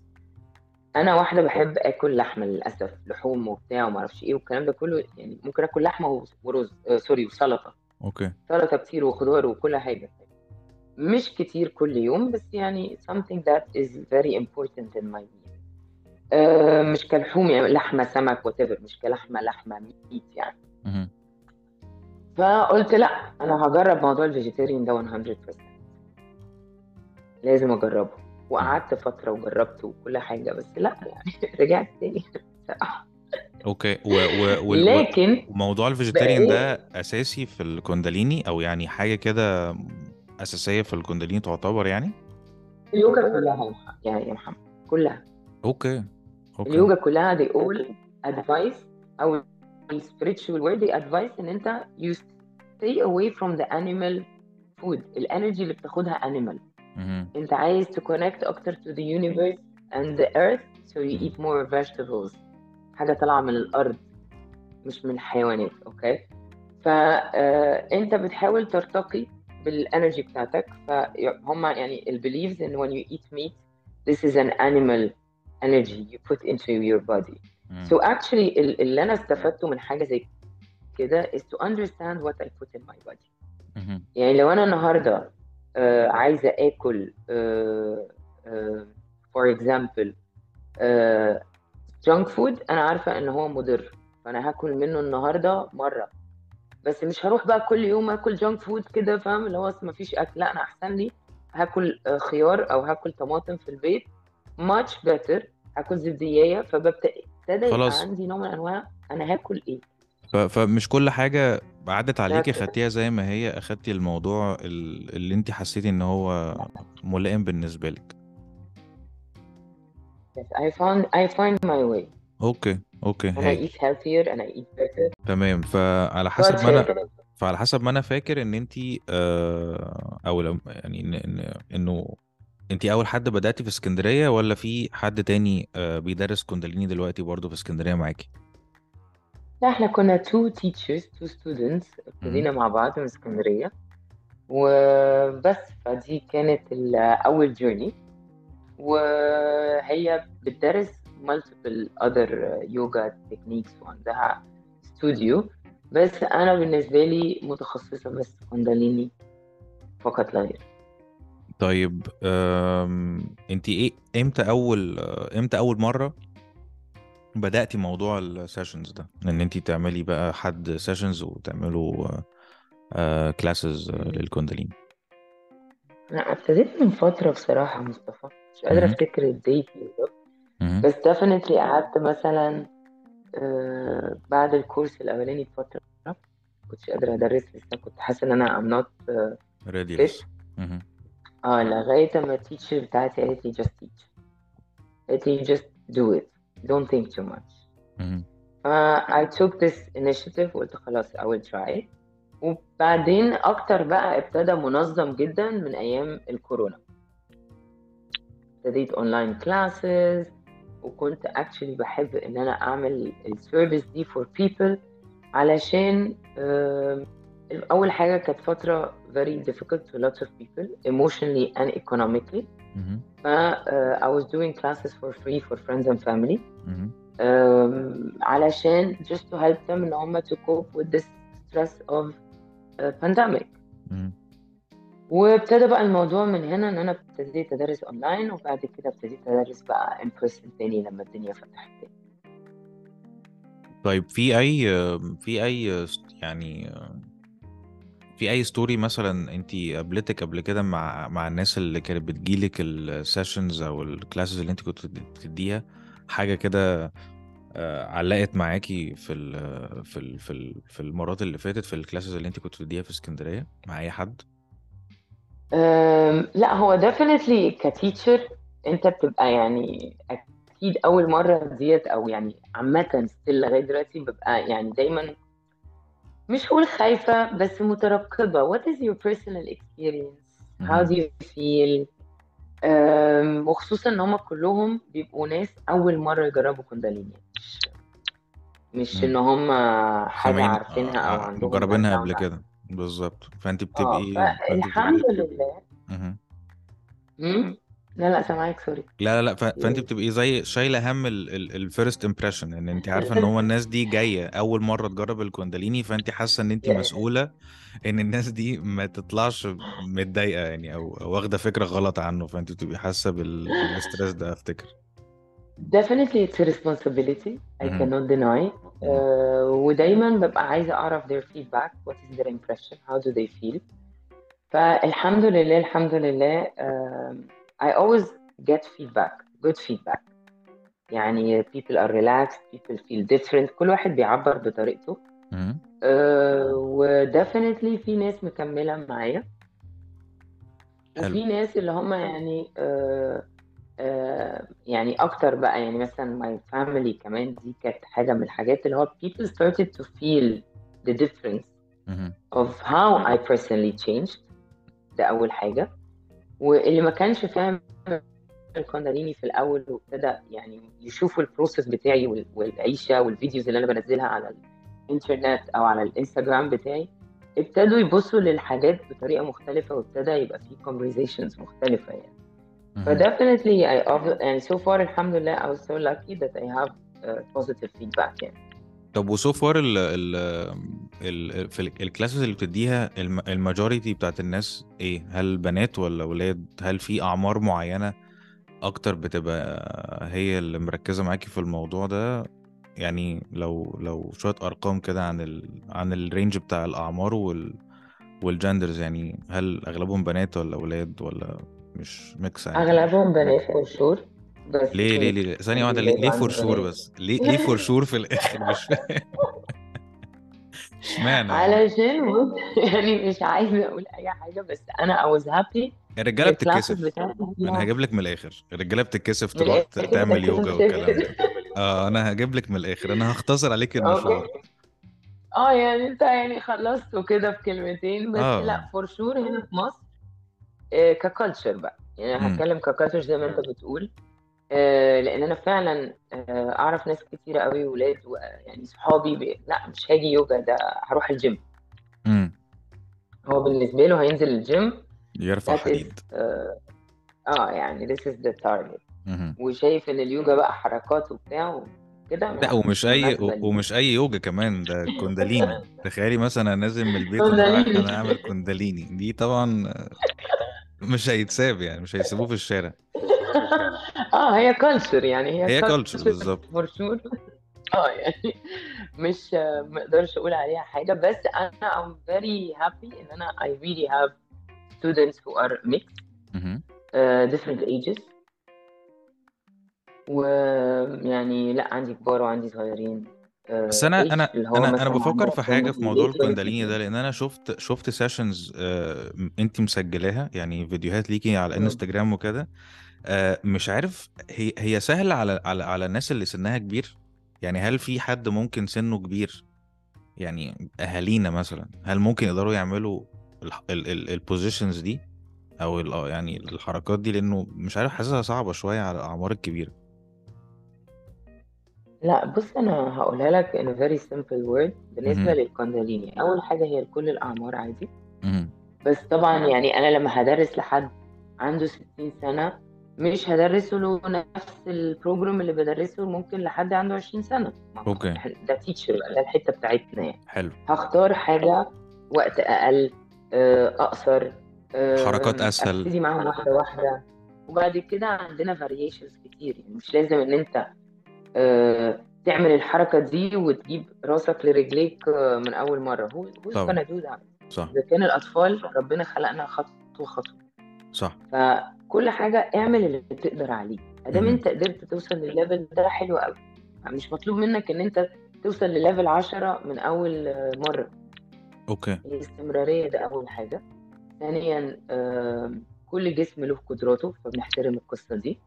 أنا واحدة بحب آكل لحمة للأسف لحوم وبتاع وما أعرفش إيه والكلام ده كله يعني ممكن آكل لحمة ورز آه سوري وسلطة. أوكي. سلطة كتير وخضار وكل حاجة. مش كتير كل يوم بس يعني something that is very important in my meal آه مش كلحوم يعني لحمة سمك whatever مش كلحمة لحمة ميت يعني. مهم. فقلت لأ أنا هجرب موضوع ال vegetarian ده 100% لازم أجربه. وقعدت فترة وجربته وكل حاجة بس لا يعني [LAUGHS] رجعت تاني. أوكي. و... و... [LAUGHS] و... لكن وموضوع ال vegetarian ده أساسي في الكونداليني أو يعني حاجة كده أساسية في الكونداليني تعتبر يعني؟ اليوجا كلها مح- يا محمد كلها. أوكي. أوكي. اليوجا كلها they all advice أو spiritual world they advise إن أنت you stay away from the animal food. ال energy اللي بتاخدها animal. مهم. انت عايز to connect اكتر to the universe and the earth so you eat more vegetables حاجة طالعة من الأرض مش من الحيوانات اوكي فانت بتحاول ترتقي بالانرجي بتاعتك فهم يعني البيليفز ان when you eat meat this is an animal energy you put into your body مم. so actually ال- اللي انا استفدته من حاجه زي كده is to understand what I put in my body مهم. يعني لو انا النهارده آه عايزة آكل آه آه for example آه junk food أنا عارفة إن هو مضر فأنا هاكل منه النهارده مرة بس مش هروح بقى كل يوم آكل جانك فود كده فاهم اللي هو ما فيش أكل لا أنا أحسن لي هاكل آه، خيار أو هاكل طماطم في البيت much better هاكل زبدية فببتدي خلاص. عندي نوع من أنواع أنا هاكل إيه. فمش كل حاجة عدت عليكي. خدتيها زي ما هي أخدتي الموضوع ال- اللي انت حسيتي إن هو ملائم بالنسبة لك. Yes, I found I find my way. أوكي أوكي and I eat healthier and I eat better. تمام فعلى حسب ما أنا فعلى حسب ما أنا فاكر إن انت آه أو لو يعني إن... إن... إنه انت أول حد بدأتي في اسكندرية ولا في حد تاني آه بيدرس كونداليني دلوقتي برضه في اسكندرية معاكي؟ لا إحنا كنا two teachers two students ابتدينا مع بعض من اسكندرية. وبس فدي كانت أول journey. وهي بتدرس multiple other yoga techniques وعندها studio. بس أنا بالنسبة لي متخصصة بس كونداليني فقط لا غير. طيب. انت إيه إمتى اول إمتى أول مرة بدأتي موضوع ال sessions ده إن انت تعملي بقى حد sessions وتعملوا classes للكونداليني أنا ابتديت من فترة بصراحة مصطفى مش قادرة مهم. أفتكر ال date بالظبط. بس definitely قعدت مثلا آه، بعد الكورس الأولاني بفترة كنتش قادرة أدرس لسه كنت حاسة أنا I'm not آه، ready. آه لغاية ما ال teacher بتاعتي قالت لي just teach قالت لي just do it don't think too much مهم. ف I took this initiative وقلت خلاص I will try وبعدين أكتر بقى ابتدى منظم جدا من أيام الكورونا ابتديت online classes وكنت actually بحب إن أنا أعمل ال service دي for people علشان آم، أول حاجة كانت فترة very difficult to lots of people emotionally and economically. ف uh, I was doing classes for free for friends and family مهم. um, علشان just to help them إن هم to cope with this stress of uh, pandemic مهم. وابتدى بقى الموضوع من هنا إن أنا ابتديت أدرس اونلاين وبعد كده ابتديت أدرس بقى in person تاني لما الدنيا فتحت تاني طيب في أي في أي يعني في أي story مثلا انت قابلتك قبل كده مع مع الناس اللي كانت بتجيلك ال sessions أو ال classes اللي انت كنت بتديها؟ حاجة كده آه، علقت معاكي في ال في ال في ال في المرات اللي فاتت في الكلاسز اللي انت كنت بتديها في اسكندرية مع أي حد؟ لا هو definitely كتيتشر أنت بتبقى يعني أكيد أول مرة ديت أو يعني عامة لغاية دلوقتي ببقى يعني دايما مش هقول خايفة بس مترقبة what is your personal experience how do you feel أم، وخصوصا إن هم كلهم بيبقوا ناس أول مرة يجربوا كونداليني مش مش. إن هم سامعين عارفينها أو آه، عندهم مجربينها قبل. كده بالظبط فانت بتبقي فانت فالحمد بتبقي لله. مم؟ لا لا سامعاك sorry. لا لا لا. فأنت بتبقي زي شايلة هم ال first impression إن أنت عارفة إن هو [LAUGHS] الناس دي جاية أول مرة تجرب الكونداليني فأنت حاسة إن أنت. مسؤولة إن الناس دي ما تطلعش متضايقة يعني أو واخدة فكرة غلط عنه فأنت بتبقي حاسة بال... بالستريس ده أفتكر. Definitely it's a responsibility. I cannot deny. uh, ودايما ببقى عايزة أعرف their feedback. What is their impression? How do they feel? فالحمد لله الحمد لله um, I always get feedback good feedback يعني people are relaxed people feel different كل واحد بيعبر بطريقته uh, و definitely في ناس مكملة معايا وفي ناس اللي هم يعني uh, آه، يعني أكتر بقى يعني مثلا my family كمان دي كانت حاجة من الحاجات اللي هو people started to feel the difference of how I personally changed ده اول حاجة واللي ما كانش فاهم الكونداليني في الأول وابتدى يعني يشوفوا ال process بتاعي وال- والعيشة والفيديوز اللي أنا بنزلها على الإنترنت أو على الإنستجرام بتاعي ابتدوا يبصوا للحاجات بطريقة مختلفة وابتدى يبقى في conversations مختلفة يعني مهم. فdefinitely I of- يعني so far الحمد لله I was so lucky that I have uh, positive feedback يعني طب وسو فار ال ال ال في ال- الكلاسز اللي بتديها الم- الماجوريتي بتاعت الناس إيه؟ هل بنات ولا ولاد؟ هل في أعمار معينة أكتر بتبقى هي اللي مركزة معاكي في الموضوع ده؟ يعني لو لو شوية أرقام كده عن ال عن ال range بتاع الأعمار وال وال genders يعني هل أغلبهم بنات ولا ولاد ولا مش mix يعني؟ أغلبهم بنات for sure. بس ليه ليه ليه ثانية واحدة ليه ليه for sure بس؟ ليه ليه for sure في الآخر؟ مش فاهم. اشمعنى يعني؟ علشان بص [LAUGHS] يعني مش عايزة أقول أي حاجة بس happy. الرجالة ان ال classes بتتكسف. هي هجيب لك من الآخر. الرجالة بتتكسف تروح تعمل [LAUGHS] يوجا والكلام ده. آه أنا هجيب لك من الآخر. أنا هختصر عليك المشوار آه يعني أنت يعني خلصت كده في كلمتين بس آه. لأ for sure هنا في مصر آه، ك culture بقى. يعني هتكلم ك culture زي ما أنت بتقول. لأن أنا فعلا آه، أعرف ناس كتيره قوي ولاد يعني صحابي بي... لا مش هاجي يوجا ده هروح الجيم. امم هو بالنسبة له هينزل الجيم. يرفع حديد. آه آه، يعني this is the target. وشايف إن اليوجا بقى حركات وبتاع وكده لا ومش مش اي ومش أي يوجا كمان ده كونداليني. [LAUGHS] تخيلي مثلا أنا نازل من البيت أنا أعمل كونداليني. دي طبعا مش هيتساب يعني مش هيسيبوه في الشارع. [LAUGHS] آه هي culture يعني هي هي culture بالظبط. [LAUGHS] for sure آه يعني مش ما أقدرش أقول عليها حاجة بس أنا I'm very happy إن أنا I really have students who are mixed. مهم. uh, different ages. ويعني لا عندي كبار وعندي صغيرين. بس uh, أنا أنا أنا أنا بفكر في حاجة في موضوع late 20 الكونداليني ده لأن أنا شفت شفت سيشنز انت مسجلاها يعني فيديوهات ليكي على. انستجرام وكده. آه، مش عارف هي هي سهلة على على على الناس اللي سنها كبير؟ يعني هل في حد ممكن سنه كبير؟ يعني أهالينا مثلا هل ممكن يقدروا يعملوا ال positions دي؟ أو ال- آه، يعني الحركات دي؟ لأنه مش عارف حاسسها صعبة شوية على الأعمار الكبيرة. لا بص أنا هقولها لك in a very simple word بالنسبة. للكونداليني أول حاجة هي لكل الأعمار عادي. بس طبعا يعني أنا لما هدرس لحد عنده 60 سنة مش هدرسه له نفس ال program اللي بدرسه ممكن لحد عنده 20 سنة. هو okay. ده teacher ده الحتة بتاعتنا يعني. حلو. هختار حاجة وقت أقل آه، أقصر آه، حركات أسهل. أبتدي معاهم واحدة واحدة. وبعد كده عندنا variations كتير يعني مش لازم إن أنت آه، تعمل الحركة دي وتجيب راسك لرجليك من أول مرة. هو gonna do that صح. إذا كان الأطفال ربنا خلقنا خطوة خطوة. صح. فكل حاجة اعمل اللي تقدر عليه. ادام. انت قدرت توصل للل level ده حلو قوي. مش مطلوب منك ان انت توصل ل level 10 من أول مرة. okay. الاستمرارية ده أول حاجة. ثانيا آه، كل جسم له قدراته فبنحترم القصة دي.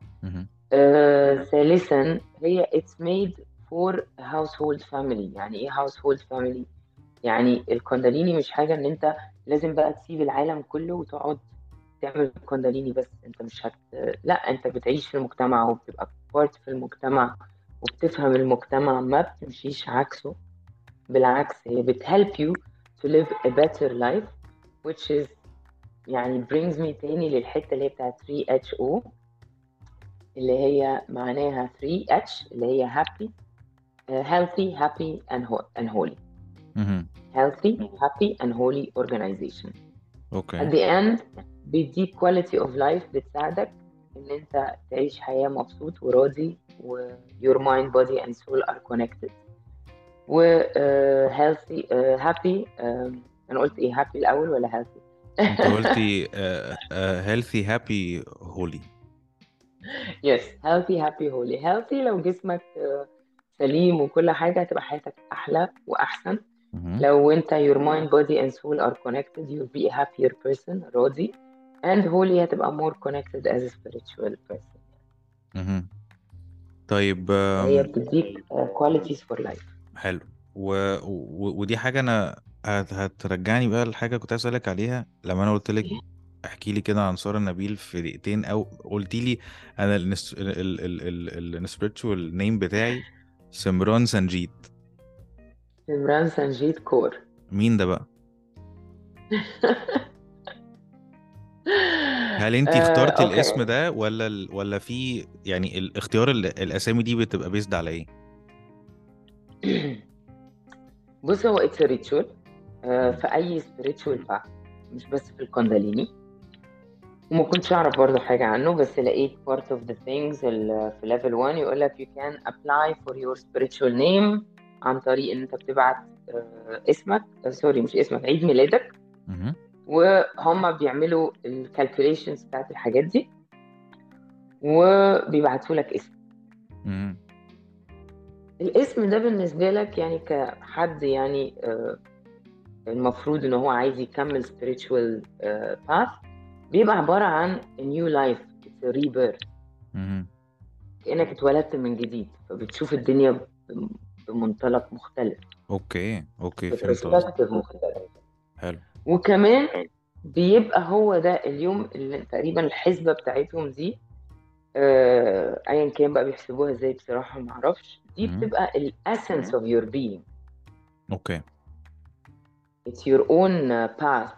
آه، ثالثا هي it's made for household family. يعني إيه household family يعني الكونداليني مش حاجة إن أنت لازم بقى تسيب العالم كله وتقعد تعمل كونداليني بس انت مش هت لا انت بتعيش في المجتمع وبتبقى بارت في المجتمع وبتفهم المجتمع ما بتمشيش عكسه. بالعكس هي بتhelp you to live a better life which is يعني brings me تاني للحتة اللي هي بتاعت 3HO اللي هي معناها 3H اللي هي happy uh, healthy happy and, ho- and holy. مهم. healthy happy and holy organization. At أوكي the end بيديك quality of life بتساعدك ان انت تعيش حياة مبسوط وراضي و your mind body and soul are connected و uh, healthy uh, happy um, أنا قلت إيه happy الأول ولا healthy انت قلتي هيلثي هابي هولي yes healthy happy holy healthy لو جسمك uh, سليم وكل حاجة هتبقى حياتك أحلى وأحسن لو أنت your mind body and soul are connected you'll be a happier person راضي and holy هتبقى more connected as a spiritual person. مهم. طيب هي بتديك qualities for life. حلو. و... و... ودي حاجة أنا هت... هترجعني بقى لحاجة كنت عايز أسألك عليها. لما أنا قلت لك احكي لي كده عن سارة نبيل في دقيقتين أو قلت لي أنا النس... ال ال ال ال ال spiritual name بتاعي سمران سنجيت سمران سنجيت كور. مين ده بقى؟ [LAUGHS] هل انت آه، اخترتي okay الاسم ده ولا ال... ولا في يعني الاختيار ال... الأسامي دي بتبقى based على إيه؟ [CLEARS THROAT] بص هو it's ritual في أي path مش بس في الكونداليني وما كنتش أعرف برضه حاجة عنه بس لقيت part of the things ال- في level 1 يقول لك you can apply for your spiritual name عن طريق إن أنت بتبعت آه، اسمك sorry مش اسمك عيد ميلادك. وهم بيعملوا ال calculations بتاعت الحاجات دي وبيبعتوا لك اسم. الاسم ده بالنسبة لك يعني كحد يعني آه، المفروض إن هو عايز يكمل spiritual آه، path بيبقى عبارة عن a new life it's a rebirth. مهم. كأنك اتولدت من جديد فبتشوف الدنيا بمنطلق مختلف. okay okay فهمت مختلف. حلو. وكمان بيبقى هو ده اليوم اللي تقريبا الحسبة بتاعتهم دي آه، ايا كان بقى بيحسبوها إزاي بصراحة معرفش دي مهم. بتبقى ال essence of your being. okay. It's your own uh, path.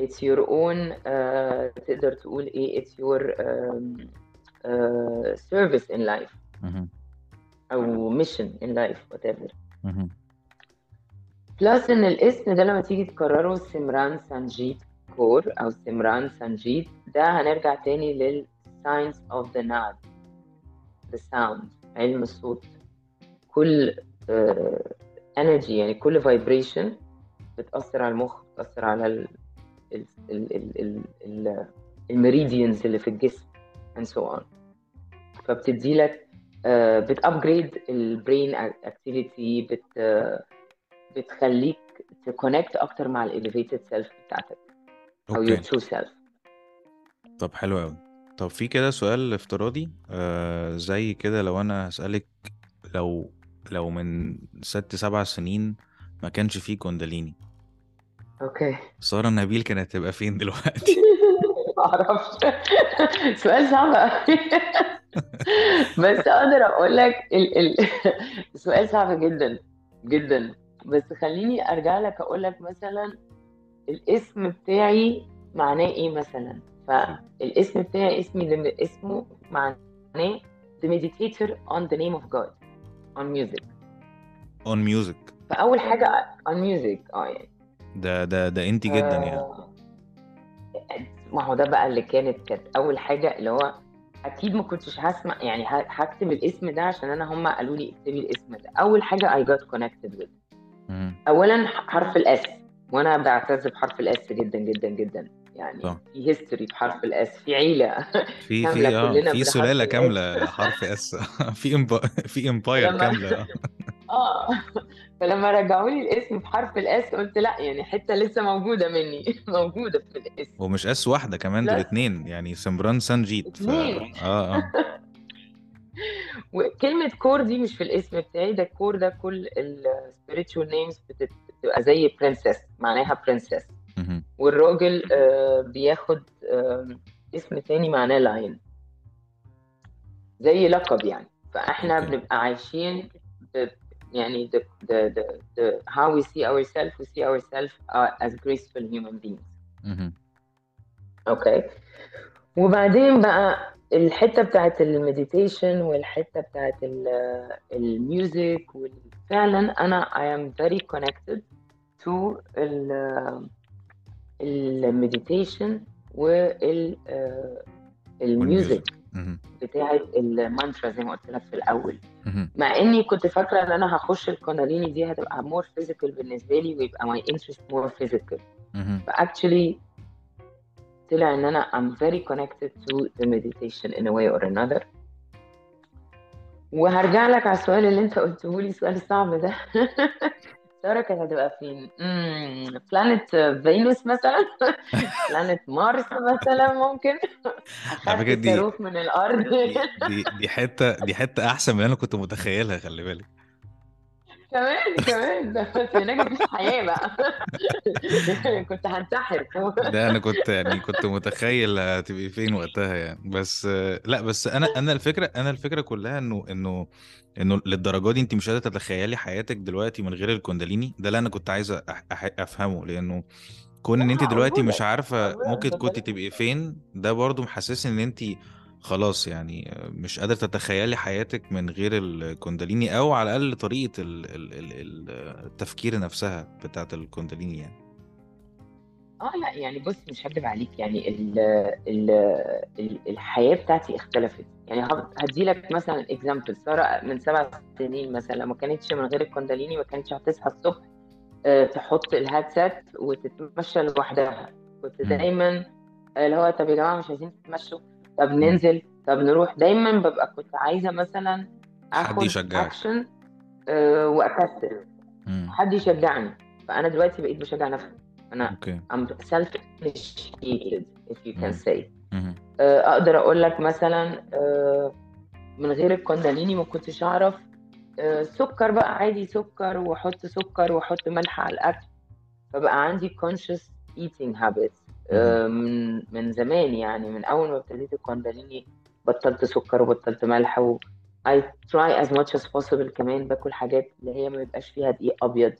It's your own uh, تقدر تقول إيه؟ It's your uh, service in life. مهم. أو mission in life whatever. مهم. plus ان الاسم ده لما تيجي تكرره سمران سانجيت كور أو سمران سانجيت ده هنرجع تاني لل science of the naad the sound. علم الصوت كل energy يعني كل vibration بتأثر على المخ بتأثر على ال ال ال ال اللي في الجسم and so on. فبتدي لك بت upgrade ال brain activity بت بتخليك ت connect أكتر مع ال elevated self بتاعتك. أو your true self طب حلو قوي طب في كده سؤال افتراضي آه زي كده لو أنا هسألك لو لو من ست سبع سنين ما كانش فيه كونداليني أوكي. سارة نبيل كانت هتبقى فين دلوقتي؟ [LAUGHS] معرفش سؤال صعب قوي بس أقدر أقول لك ال ال سؤال صعب جدا جدا. بس خليني أرجع لك أقول لك مثلا الاسم بتاعي معناه إيه مثلا؟ فالاسم بتاعي اسمي اسمه معناه the meditator on the name of God on music. on music فأول حاجة on music آه يعني. ده ده ده انت جدا يعني. آه، ما هو ده بقى اللي كانت كانت أول حاجة اللي هو أكيد ما كنتش هسمع يعني هكتب الاسم ده عشان أنا هم قالوا لي اكتبي الاسم ده. أول حاجة I got connected with. اولا حرف ال S وأنا بعتز بحرف ال S جدا جدا جدا يعني صح. في history بحرف ال S في عيلة في في آه كلنا في ال S. كاملة حرف S [LAUGHS] في emp... في empire لما- آه. آه فلما رجعوا لي الاسم بحرف ال S قلت لأ يعني حتة لسه موجودة مني [LAUGHS] موجودة في الاسم ومش S واحدة كمان دول. اتنين يعني سمران سانجيت ف... آه آه [LAUGHS] وكلمة كور دي مش في الاسم بتاعي ده كور ده كل ال spiritual names بتت- بتبقى زي princess معناها princess مهم. والراجل آه، بياخد آه، اسم تاني معناه lion زي لقب يعني فاحنا. بنبقى عايشين يعني the, the, the, the, how we see ourselves we see ourselves uh, as graceful human beings. أوكي وبعدين بقى الحتة بتاعت ال meditation والحتة بتاعت ال- ال music فعلا أنا I am very connected to ال- ال meditation وال ال music مهم. بتاعت المانترا زي ما قلت لك في الأول. مع إني كنت فاكرة إن أنا هخش الكونداليني دي هتبقى more physical بالنسبة لي ويبقى interest more physical مهم. ف actually طلع إن أنا I'm very connected to the meditation in a way or another. وهرجع لك على السؤال اللي أنت قلته لي السؤال الصعب ده. [LAUGHS] سارة كانت هتبقى فين؟ planet Venus مثلا؟ [LAUGHS] planet Mars مثلا ممكن؟ على أخدت دي من الأرض. دي دي دي حتة دي حتة أحسن من اللي أنا كنت متخيلها خلي بالك. كمان كمان. ده بس هناك مفيش حياة بقى. [LAUGHS] كنت هنتحر ده أنا كنت يعني كنت متخيل هتبقي فين وقتها يعني. بس لأ بس أنا أنا الفكرة أنا الفكرة كلها إنه إنه إنه للدرجة دي أنت مش قادرة تتخيلي حياتك دلوقتي من غير الكونداليني؟ ده اللي أنا كنت عايز أح- أح- أفهمه. لأنه كون إن انت دلوقتي مش موجودة ممكن كنت تبقي فين ده برضو محسسني إن انت خلاص يعني مش قادرة تتخيلي حياتك من غير الكونداليني أو على الأقل ال التفكير نفسها بتاعت الكونداليني يعني. آه لأ يعني بص مش هكدب عليك يعني ال ال ال الحياة بتاعتي اختلفت. يعني هب- هديلك مثلا اكزامبل سارة من سبع سنين مثلا لو ما كانتش من غير الكونداليني ما كانتش هتصحى الصبح آه، تحط الهادسات وتتمشى لوحدها. كنت. دايما آه، اللي هو طب يا جماعة مش عايزين تتمشوا؟ طب. ننزل طب نروح دايما ببقى كنت عايزة مثلا حد آخد يشجعك اكشن وأكسل مم. حد يشجعني فأنا دلوقتي بقيت بشجع نفسي أنا أوكي I'm self initiated if you can مم. say مم. آه، أقدر أقول لك مثلا آه، من غير الكونداليني ما كنتش أعرف آه، سكر بقى عادي سكر وأحط سكر وأحط ملح على الأكل فبقى عندي conscious eating habits مم. آه، من من زمان يعني من أول ما ابتديت الكونداليني بطلت سكر وبطلت ملح و I try as much as possible كمان باكل حاجات اللي هي ما يبقاش فيها دقيق أبيض.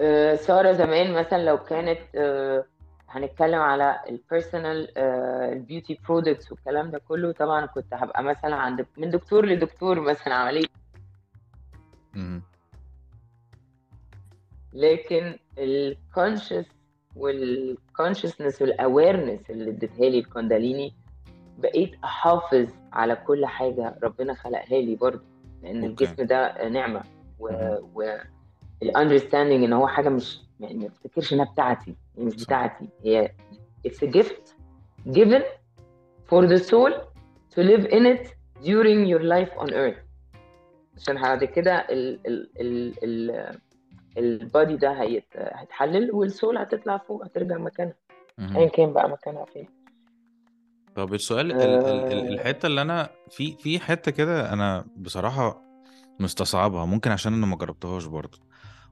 آه، سارة زمان مثلا لو كانت آه، هنتكلم على ال personal ال beauty products والكلام ده كله طبعا كنت هبقى مثلا عند من دكتور لدكتور مثلا عملية مم. لكن ال conscious وال consciousness وال awareness اللي اديتها لي الكونداليني بقيت أحافظ على كل حاجة ربنا خلقها لي برضه لأن الجسم ده نعمة. و. و ال understanding إن هو حاجة مش يعني ما تفتكرش إنها بتاعتي هي مش بتاعتي هي it's a gift given for the soul to live in it during your life on earth. عشان بعد كده ال ال ال ال ال body ده هيت هيتحلل وال soul هتطلع فوق هترجع مكانها ايا. كان بقى مكانها فين طب السؤال ال ال ال آه الحتة اللي أنا في في حتة كده أنا بصراحة مستصعبها ممكن عشان أنا ما جربتهاش برضه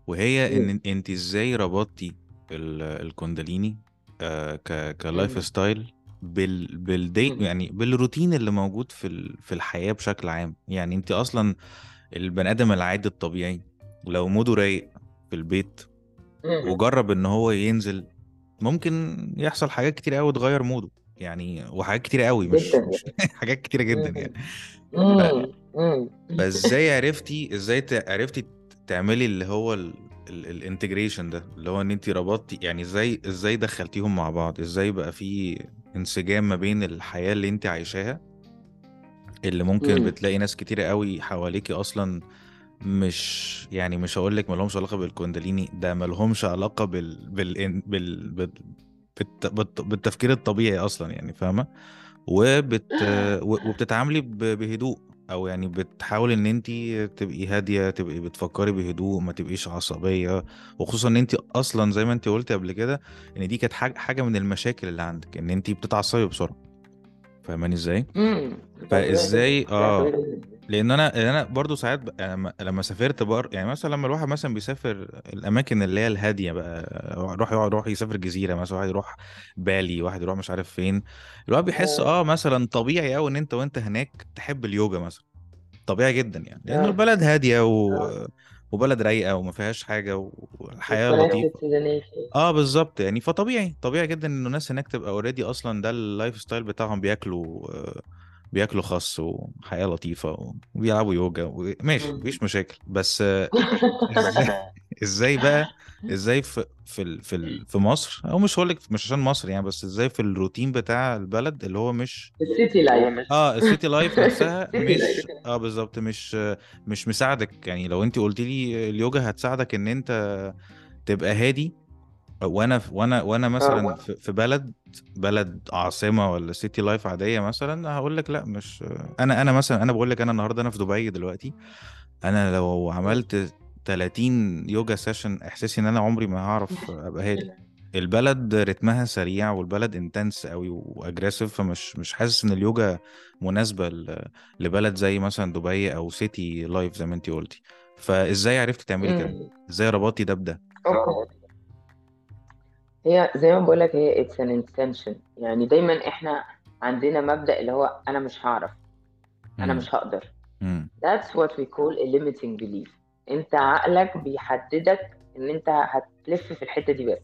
وهي. إن انت إزاي ربطتي ال- الكونداليني آه ك ك life. style بال. يعني بالروتين اللي موجود في ال في الحياة بشكل عام يعني انت أصلا البني آدم العادي الطبيعي لو ال mood ه رايق في البيت. وجرب إن هو ينزل ممكن يحصل حاجات كتير قوي تغير موده يعني وحاجات كتير قوي مش مش [LAUGHS] حاجات كتيرة جدا. يعني. مم. فإزاي عرفتي إزاي عرفتي تعملي اللي هو ال integration ده اللي هو إن انت ربطتي يعني إزاي إزاي دخلتيهم مع بعض إزاي بقى في انسجام ما بين الحياة اللي انت عايشاها اللي ممكن مم. بتلاقي ناس كتيرة قوي حواليكي أصلا مش يعني مش هقول لك مالهمش علاقة بالكونداليني ده مالهمش علاقة بال بال بال, بال... بالت... بالت... بالتفكير الطبيعي أصلا يعني فاهمة؟ وبت وبتتعاملي ب- بهدوء أو يعني بتحاولي إن انت تبقي هادية تبقي بتفكري بهدوء ما تبقيش عصبية وخصوصا إن انت أصلا زي ما انت قلتي قبل كده إن دي كانت حاجة من المشاكل اللي عندك إن انت بتتعصبي بسرعة فاهماني إزاي؟ مم. ده طبيعي جدا فإزاي؟ ده آه. جدا لأن أنا لأن أنا برضو ساعات ب... يعني لما لما سافرت بر يعني مثلا لما الواحد مثلا بيسافر الأماكن اللي هي الهادية بقى يروح يقعد يروح يسافر جزيره مثلا واحد يروح بالي واحد يروح مش عارف فين الواحد بيحس آه مثلا طبيعي قوي إن أنت وأنت هناك تحب اليوجا مثلا طبيعي جدا يعني لأنه آه. البلد هادية و... آه. وبلد رايقة وما فيهاش حاجة والحياة لطيفة. آه بالظبط يعني فطبيعي طبيعي جدا انه الناس هناك تبقى already أصلا ده ال lifestyle بتاعهم بياكلوا آه، بياكلوا خس وحياة لطيفة وبيلعبوا يوجا. ماشي. مفيش مشاكل بس إزاي [LAUGHS] إزاي بقى إزاي في في. في. في مصر أو مش هقول لك مش عشان مصر يعني بس إزاي في الروتين بتاع البلد اللي هو مش ال city life آه ال city life [LAUGHS] نفسها مش آه بالظبط مش مش مساعدك يعني لو انت قلت لي اليوجا هتساعدك إن أنت تبقى هادي وأنا وأنا وأنا مثلا في بلد بلد عاصمة ولا city life عادية مثلا هقول لك لأ مش أنا أنا مثلا أنا بقول لك أنا النهارده أنا في دبي دلوقتي أنا لو. عملت 30 يوجا session إحساسي إن أنا عمري ما هعرف [LAUGHS] أبقى هادي البلد رتمها سريع والبلد intense قوي و aggressive فمش مش حاسس إن اليوجا مناسبة ل- لبلد زي مثلا دبي أو city life زي ما انتي قلتي فإزاي عرفتي تعملي كده مم. إزاي ربطتي ده بده هي زي ما بقول لك هي it's an intention. يعني دايما إحنا عندنا مبدأ اللي هو أنا مش هعرف. أنا. مش هقدر. that's what we call a limiting belief. أنت عقلك بيحددك إن أنت هتلف في الحتة دي بس.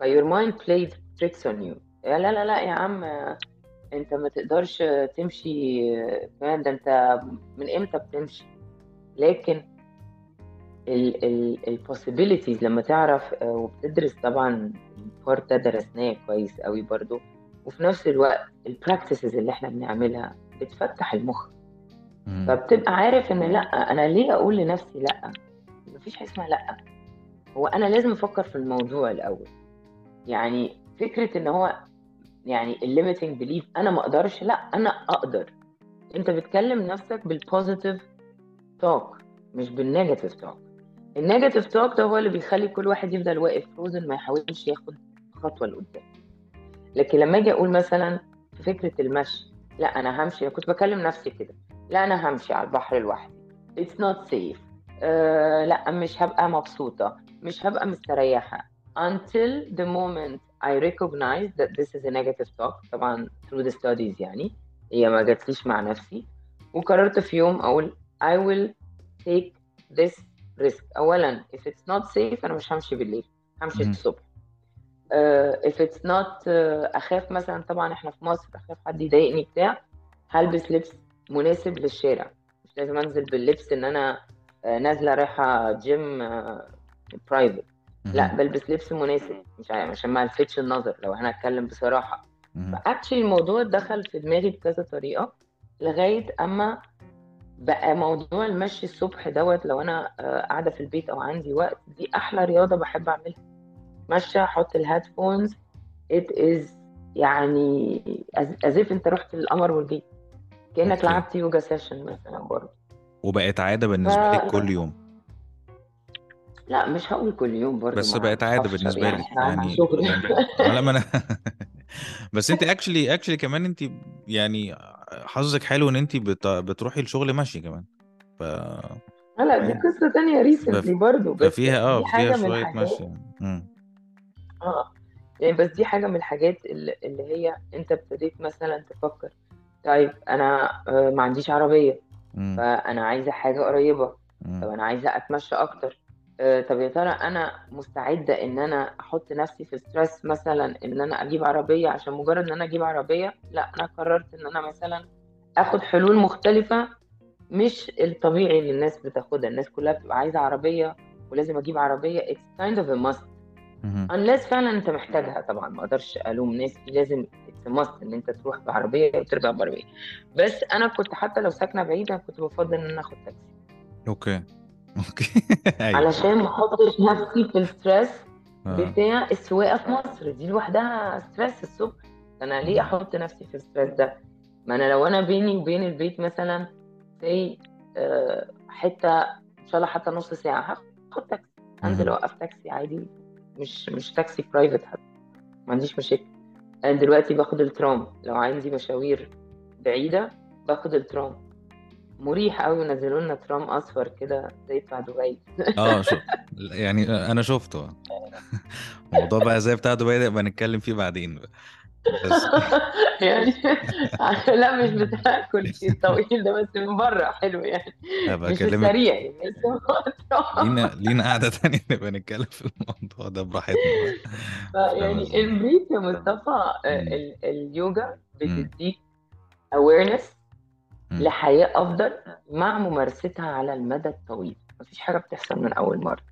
ف your mind played tricks on you. يا لا لا لا يا عم أنت ما تقدرش تمشي كمان ده أنت من إمتى بتمشي؟ لكن ال ال ال possibilities لما تعرف آه، وبتدرس طبعا ال part ده درسناه كويس قوي برضو. وفي نفس الوقت ال practices اللي إحنا بنعملها بتفتح المخ. فبتبقى عارف إن لأ أنا ليه أقول لنفسي لأ؟ مفيش حاجة اسمها لأ. هو أنا لازم أفكر في الموضوع الأول. يعني فكرة إن هو يعني ال limiting belief أنا ما أقدرش لأ أنا أقدر. أنت بتكلم نفسك بال positive talk مش بال negative talk ال negative talk ده هو اللي بيخلي كل واحد يفضل واقف frozen ما يحاولش ياخد خطوة لقدام. لكن لما أجي أقول مثلا في فكرة المشي لا أنا همشي. أنا كنت بكلم نفسي كده. لا أنا همشي على البحر لوحدي. Not safe. آه لا مش هبقى مبسوطة. مش هبقى مستريحة. Until the moment I recognize that this is a negative talk. طبعا through the studies يعني. هي ما جاتليش مع نفسي. وقررت في يوم أقول I will take this risk اولا if it's not safe أنا مش همشي بالليل. همشي. الصبح. uh, if it's not uh, أخاف مثلا طبعا إحنا في مصر أخاف حد يضايقني بتاع هلبس لبس مناسب للشارع. مش لازم أنزل باللبس إن أنا uh, نازلة رايحة جيم private لا. بلبس لبس مناسب. مش عشان ما ألفتش النظر لو أنا اتكلم بصراحة. فأكشلي الموضوع دخل في دماغي بكذا طريقة لغاية أما بقى موضوع المشي الصبح دوت لو أنا آه، قاعدة في البيت أو عندي وقت دي أحلى رياضة بحب أعملها. مشى أحط الهيدفونز ات از يعني از if أنت رحت للقمر والجيت. كأنك أوكي. لعبت يوجا سيشن مثلا برضه. وبقت عادة ف بالنسبة لك كل يوم. لا مش هقول كل يوم برضه بس بقت هفشل بالنسبة يعني لك يعني يعني أنا [LAUGHS] [LAUGHS] بس أنت actually actually كمان أنت يعني حظك حلو إن أنت بت... بتروحي الشغل ماشي كمان. ف لا دي فيها قصة تانية. recently برضه بس ففيها آه فيها حاجة يعني امم آه يعني بس دي حاجة من الحاجات اللي اللي هي أنت ابتديت مثلا تفكر طيب أنا آه، ما عنديش عربية امم فأنا عايزة حاجة قريبة طب أنا عايزة أتمشى أكتر. طب يا ترى أنا مستعدة إن أنا أحط نفسي في ستريس مثلا إن أنا أجيب عربية عشان مجرد إن أنا أجيب عربية؟ لا أنا قررت إن أنا مثلا آخد حلول مختلفة مش الطبيعي اللي الناس بتاخدها. الناس كلها بتبقى عايزة عربية ولازم أجيب عربية. It's kind of a must. unless فعلا أنت محتاجها طبعا. ما أقدرش ألوم ناس. لازم a must إن أنت تروح بعربية وترجع بعربية. بس أنا كنت حتى لو ساكنة بعيدة كنت بفضل إن أنا آخد تاكسي okay. okay. [LAUGHS] أيوه. علشان ما احطش نفسي في ال stress آه. بتاع السواقة في مصر. دي لوحدها stress الصبح. أنا ليه أحط نفسي في ال stress ده؟ ما أنا لو أنا بيني وبين البيت مثلا زي حتة إن شاء الله حتى نص ساعة هاخد تاكسي. أنزل أوقف تاكسي عادي. مش مش تاكسي private حتى. ما عنديش مشاكل. أنا دلوقتي باخد الترام. لو عندي مشاوير بعيدة باخد الترام. مريح قوي ونزلوا لنا ترام أصفر كده زي بتاع دبي [LAUGHS] آه شو يعني أنا شفته [LAUGHS] الموضوع بقى زي بتاع دبي ده يبقى نتكلم فيه بعدين بقى. بس [LAUGHS] يعني لا مش بتاع الكرسي الطويل ده بس من بره حلو يعني هبقى مش السريع يعني. لينا لينا قعدة تانية نبقى نتكلم في الموضوع ده براحتنا فيعني إزاي؟ ال brief يا مصطفى آه، اليوجا. بتديك awareness مم. لحياة أفضل مع ممارستها على المدى الطويل مفيش حاجة بتحصل من أول مرة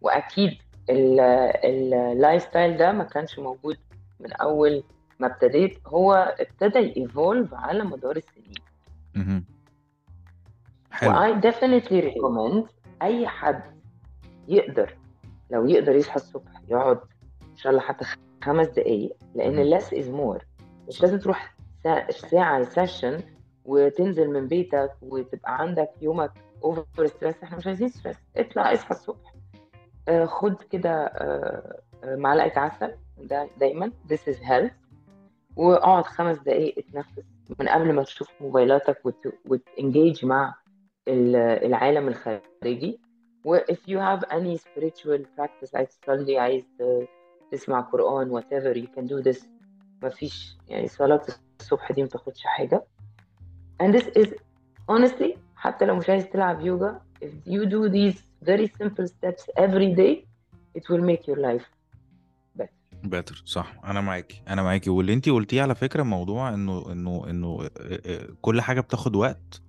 وأكيد ال lifestyle ده ما كانش موجود من أول ما ابتديت هو ابتدى ي evolve على مدار السنين. حلو وI definitely recommend أي حد يقدر لو يقدر يصحى الصبح يقعد إن شاء الله حتى خمس دقايق لأن مهم. less is more مش لازم تروح ساعة session وتنزل من بيتك وتبقى عندك يومك over stress إحنا مش عايزين stress اطلع اصحى الصبح. آه، خد كده آه، آه، معلقة عسل. ده دايما. This is health. واقعد خمس دقايق اتنفس من قبل ما تشوف موبايلاتك وت- وتengage مع ال- العالم الخارجي. و if you have any spiritual practice عايز تصلي عايز تسمع قرآن whatever you can do this. مفيش يعني صلاة الصبح دي متاخدش حاجة. And this is honestly حتى لو مش عايز تلعب يوجا if you do these very simple steps every day it will make your life better. better صح. أنا معاكي. أنا معاكي. واللي أنتي قلتيه على فكرة موضوع إنه إنه إنه آه، آه، كل حاجة بتاخد وقت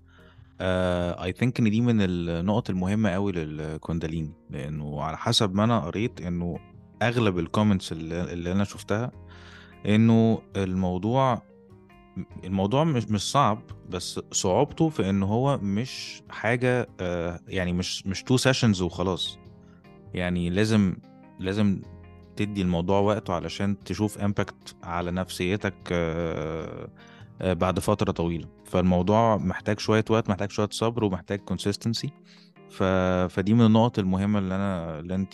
I think إن دي من النقط المهمة قوي للكونداليني. لأنه على حسب ما أنا قريت إنه أغلب ال comments اللي, اللي أنا شفتها إنه الموضوع الموضوع مش مش صعب بس صعوبته في إن هو مش حاجة آه، يعني مش مش two sessions وخلاص. يعني لازم لازم تدي الموضوع وقته علشان تشوف امباكت على نفسيتك آه، آه، بعد فترة طويلة. فالموضوع محتاج شوية وقت محتاج شوية صبر ومحتاج ف... فدي من النقط المهمة اللي أنا اللي أنت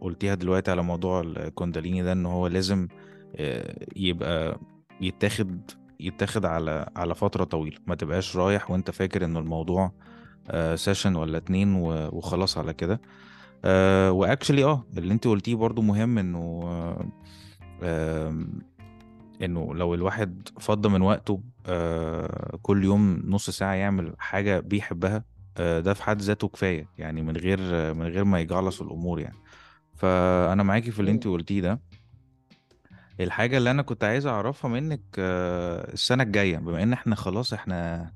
قلتيها دلوقتي على موضوع الكونداليني ده إن هو لازم يبقى يتاخد يتاخد على على فترة طويلة. ما تبقاش رايح وأنت فاكر إن الموضوع سيشن ولا اتنين وخلاص على كده. آه واكشلي آه اللي انت قلتيه برضو مهم إنه آه إنه لو الواحد فضى من وقته آه كل يوم نص ساعة يعمل حاجة بيحبها آه ده في حد ذاته كفاية يعني من غير من غير ما يجعلص الأمور يعني. فأنا معاكي في اللي انت قلتيه ده. الحاجة اللي أنا كنت عايز أعرفها منك آه السنة الجاية بما إن إحنا خلاص إحنا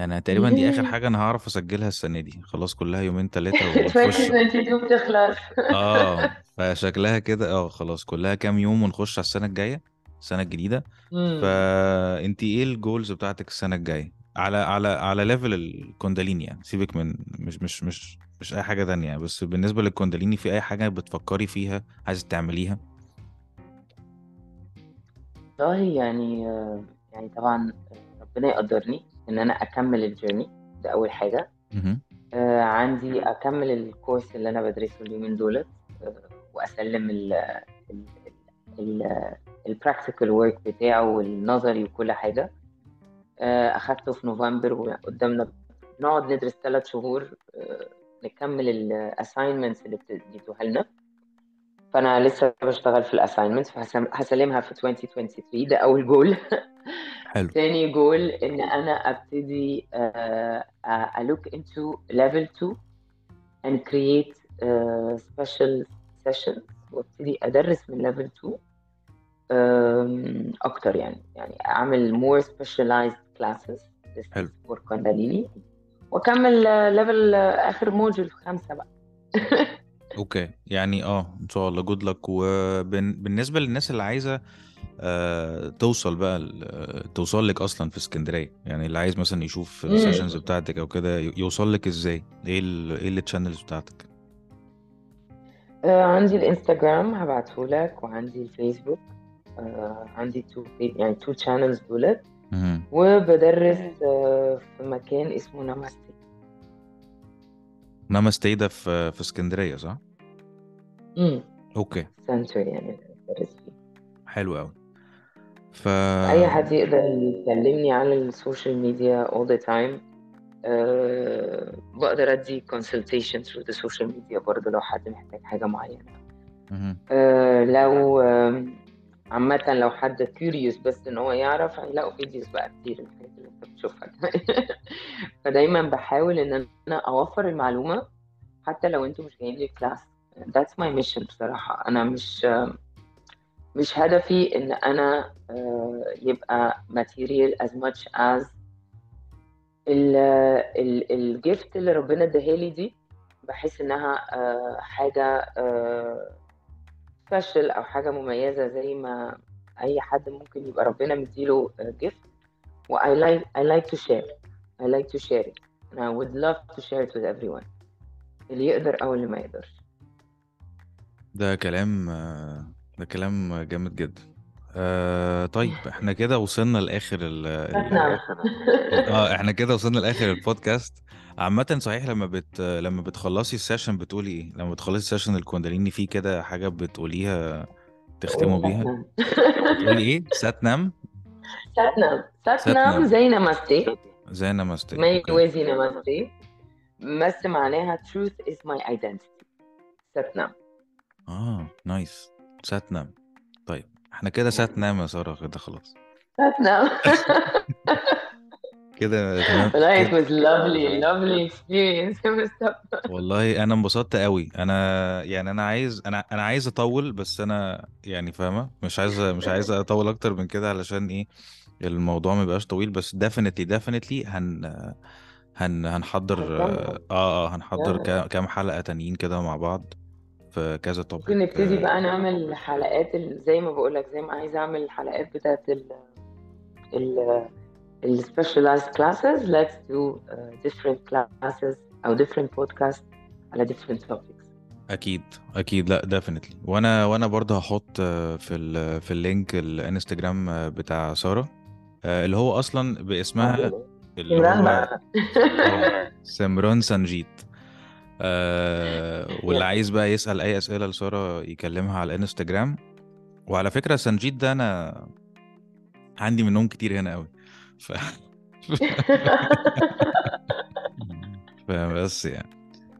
أنا تقريبا دي آخر حاجة أنا هعرف أسجلها السنة دي خلاص كلها يومين تلاتة [LAUGHS] ونخش 2022 بتخلص آه [LAUGHS] فشكلها كده آه خلاص كلها كام يوم ونخش على السنة الجاية السنة الجديدة. مم. فانت إيه ال goals بتاعتك السنة الجاية؟ على على على level الكونداليني يعني سيبك من مش مش مش مش أي حاجة تانية يعني، بس بالنسبة للكونداليني في أي حاجة بتفكري فيها عايزة تعمليها؟ والله يعني آه، يعني طبعا ربنا يقدرني إن أنا أكمل ال journey ده أول حاجة. آه، عندي أكمل ال course اللي أنا بدرسه اليومين دولت آه، وأسلم ال ال ال practical work بتاعه والنظري وكل حاجة. آه، أخدته في نوفمبر وقدامنا نقعد ندرس ثلاث شهور آه، نكمل ال assignments اللي بتديتوها لنا. فأنا لسه بشتغل في ال assignments فهسلمها في 2023 ده أول جول حلو. [LAUGHS] تاني جول إن أنا أبتدي look into level 2 and create uh, special sessions. وأبتدي أدرس من level 2 um, أكتر يعني. يعني أعمل more specialized classes. This حلو. كونداليني وأكمل level آخر module خمسة بقى. [LAUGHS] okay. يعني آه إن شاء الله. good luck وبالنسبة للناس اللي عايزة آه توصل بقى توصل لك أصلا في اسكندرية. يعني اللي عايز مثلا يشوف. ال sessions بتاعتك أو كده يوصل لك إزاي؟ إيه ال إيه ال channels بتاعتك؟ آه، عندي الانستغرام هبعته لك وعندي الفيسبوك آه، عندي two يعني two channels دولت. وبدرس آه، في مكان اسمه ناماستي ناماستي ده في في اسكندرية صح؟ امم okay. center يعني حلو قوي ف أي حد يقدر يكلمني على السوشيال ميديا all the time أه بقدر أدي consultation through the social media برضه لو حد محتاج حاجة معينة. مهم. أه لو عامة لو حد curious بس إن هو يعرف هيلاقوا فيديوز بقى كتير الحاجات اللي أنت بتشوفها [LAUGHS] فدايما بحاول إن أنا أوفر المعلومة حتى لو أنتوا مش جايين لي class that's my mission بصراحة. أنا مش مش هدفي إن أنا آه، يبقى material as much as ال ال ال gift اللي ربنا اداها لي دي بحس إنها آه، حاجة special أو حاجة مميزة زي ما أي حد ممكن يبقى ربنا مديله gift و I like I like to share. I like to share it. And I would love to share it with everyone. اللي يقدر أو اللي ما يقدرش. ده كلام ده كلام جامد جدا. آه طيب إحنا كده وصلنا لآخر ال ال آه إحنا كده وصلنا لآخر البودكاست عامة صحيح لما بت لما بتخلصي ال session بتقولي إيه؟ لما بتخلصي ال session الكونداليني في كده حاجة بتقوليها تختموا بيها؟ ساتنام بتقولي إيه؟ [LAUGHS] ساتنام؟ ساتنام ساتنام زي نمستي زي نمستي ما يوازي نمستي بس معناها truth is my identity. ساتنام آه نايس ساتنام. طيب إحنا كده ساتنام يا سارة كده خلاص. ساتنام. [LAUGHS] كده تمام. والله it was lovely experience. [LAUGHS] والله أنا انبسطت قوي. أنا يعني أنا عايز أنا أنا عايز أطول بس أنا يعني فاهمة؟ مش عايز مش عايز أطول أكتر من كده علشان إيه الموضوع ما يبقاش طويل. بس definitely definitely هن هن هنحضر آه آه هنحضر كام حلقة تانيين كده مع بعد في كذا ممكن topic نبتدي بقى نعمل حلقات زي ما بقول لك زي ما عايزة أعمل الحلقات بتاعت ال ال ال specialized classes. Let's do uh, different classes أو different podcasts على different topics. أكيد أكيد. لا definitely. وأنا وأنا برضه هحط آه، في ال في ال link الإنستجرام آه، بتاع سارة آه، اللي هو أصلا باسمها اللي هو سمران سنجيت آه واللي. عايز بقى يسأل أي أسئلة لسارة يكلمها على الإنستجرام. وعلى فكرة سنجيت ده أنا عندي منهم كتير هنا قوي [LAUGHS] ف... [LAUGHS] فبس يعني.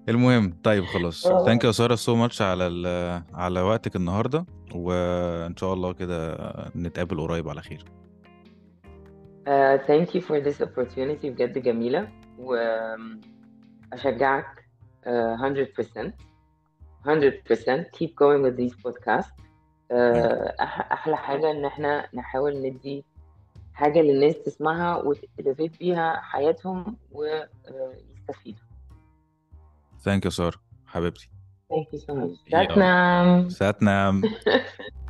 المهم طيب خلاص. thank you سارة so much على ال... على وقتك النهاردة وإن شاء الله كده نتقابل قريب على خير. thank you for this opportunity بجد جميلة وأشجعك uh, 100% 100% keep going with these podcasts. Uh, أح- أحلى حاجة إن إحنا نحاول ندي حاجة للناس تسمعها وتلفت بيها حياتهم ويستفيدوا ثانك يو سارة حبيبتي. Thank you so much. يلا. شكرا ساتنام [LAUGHS]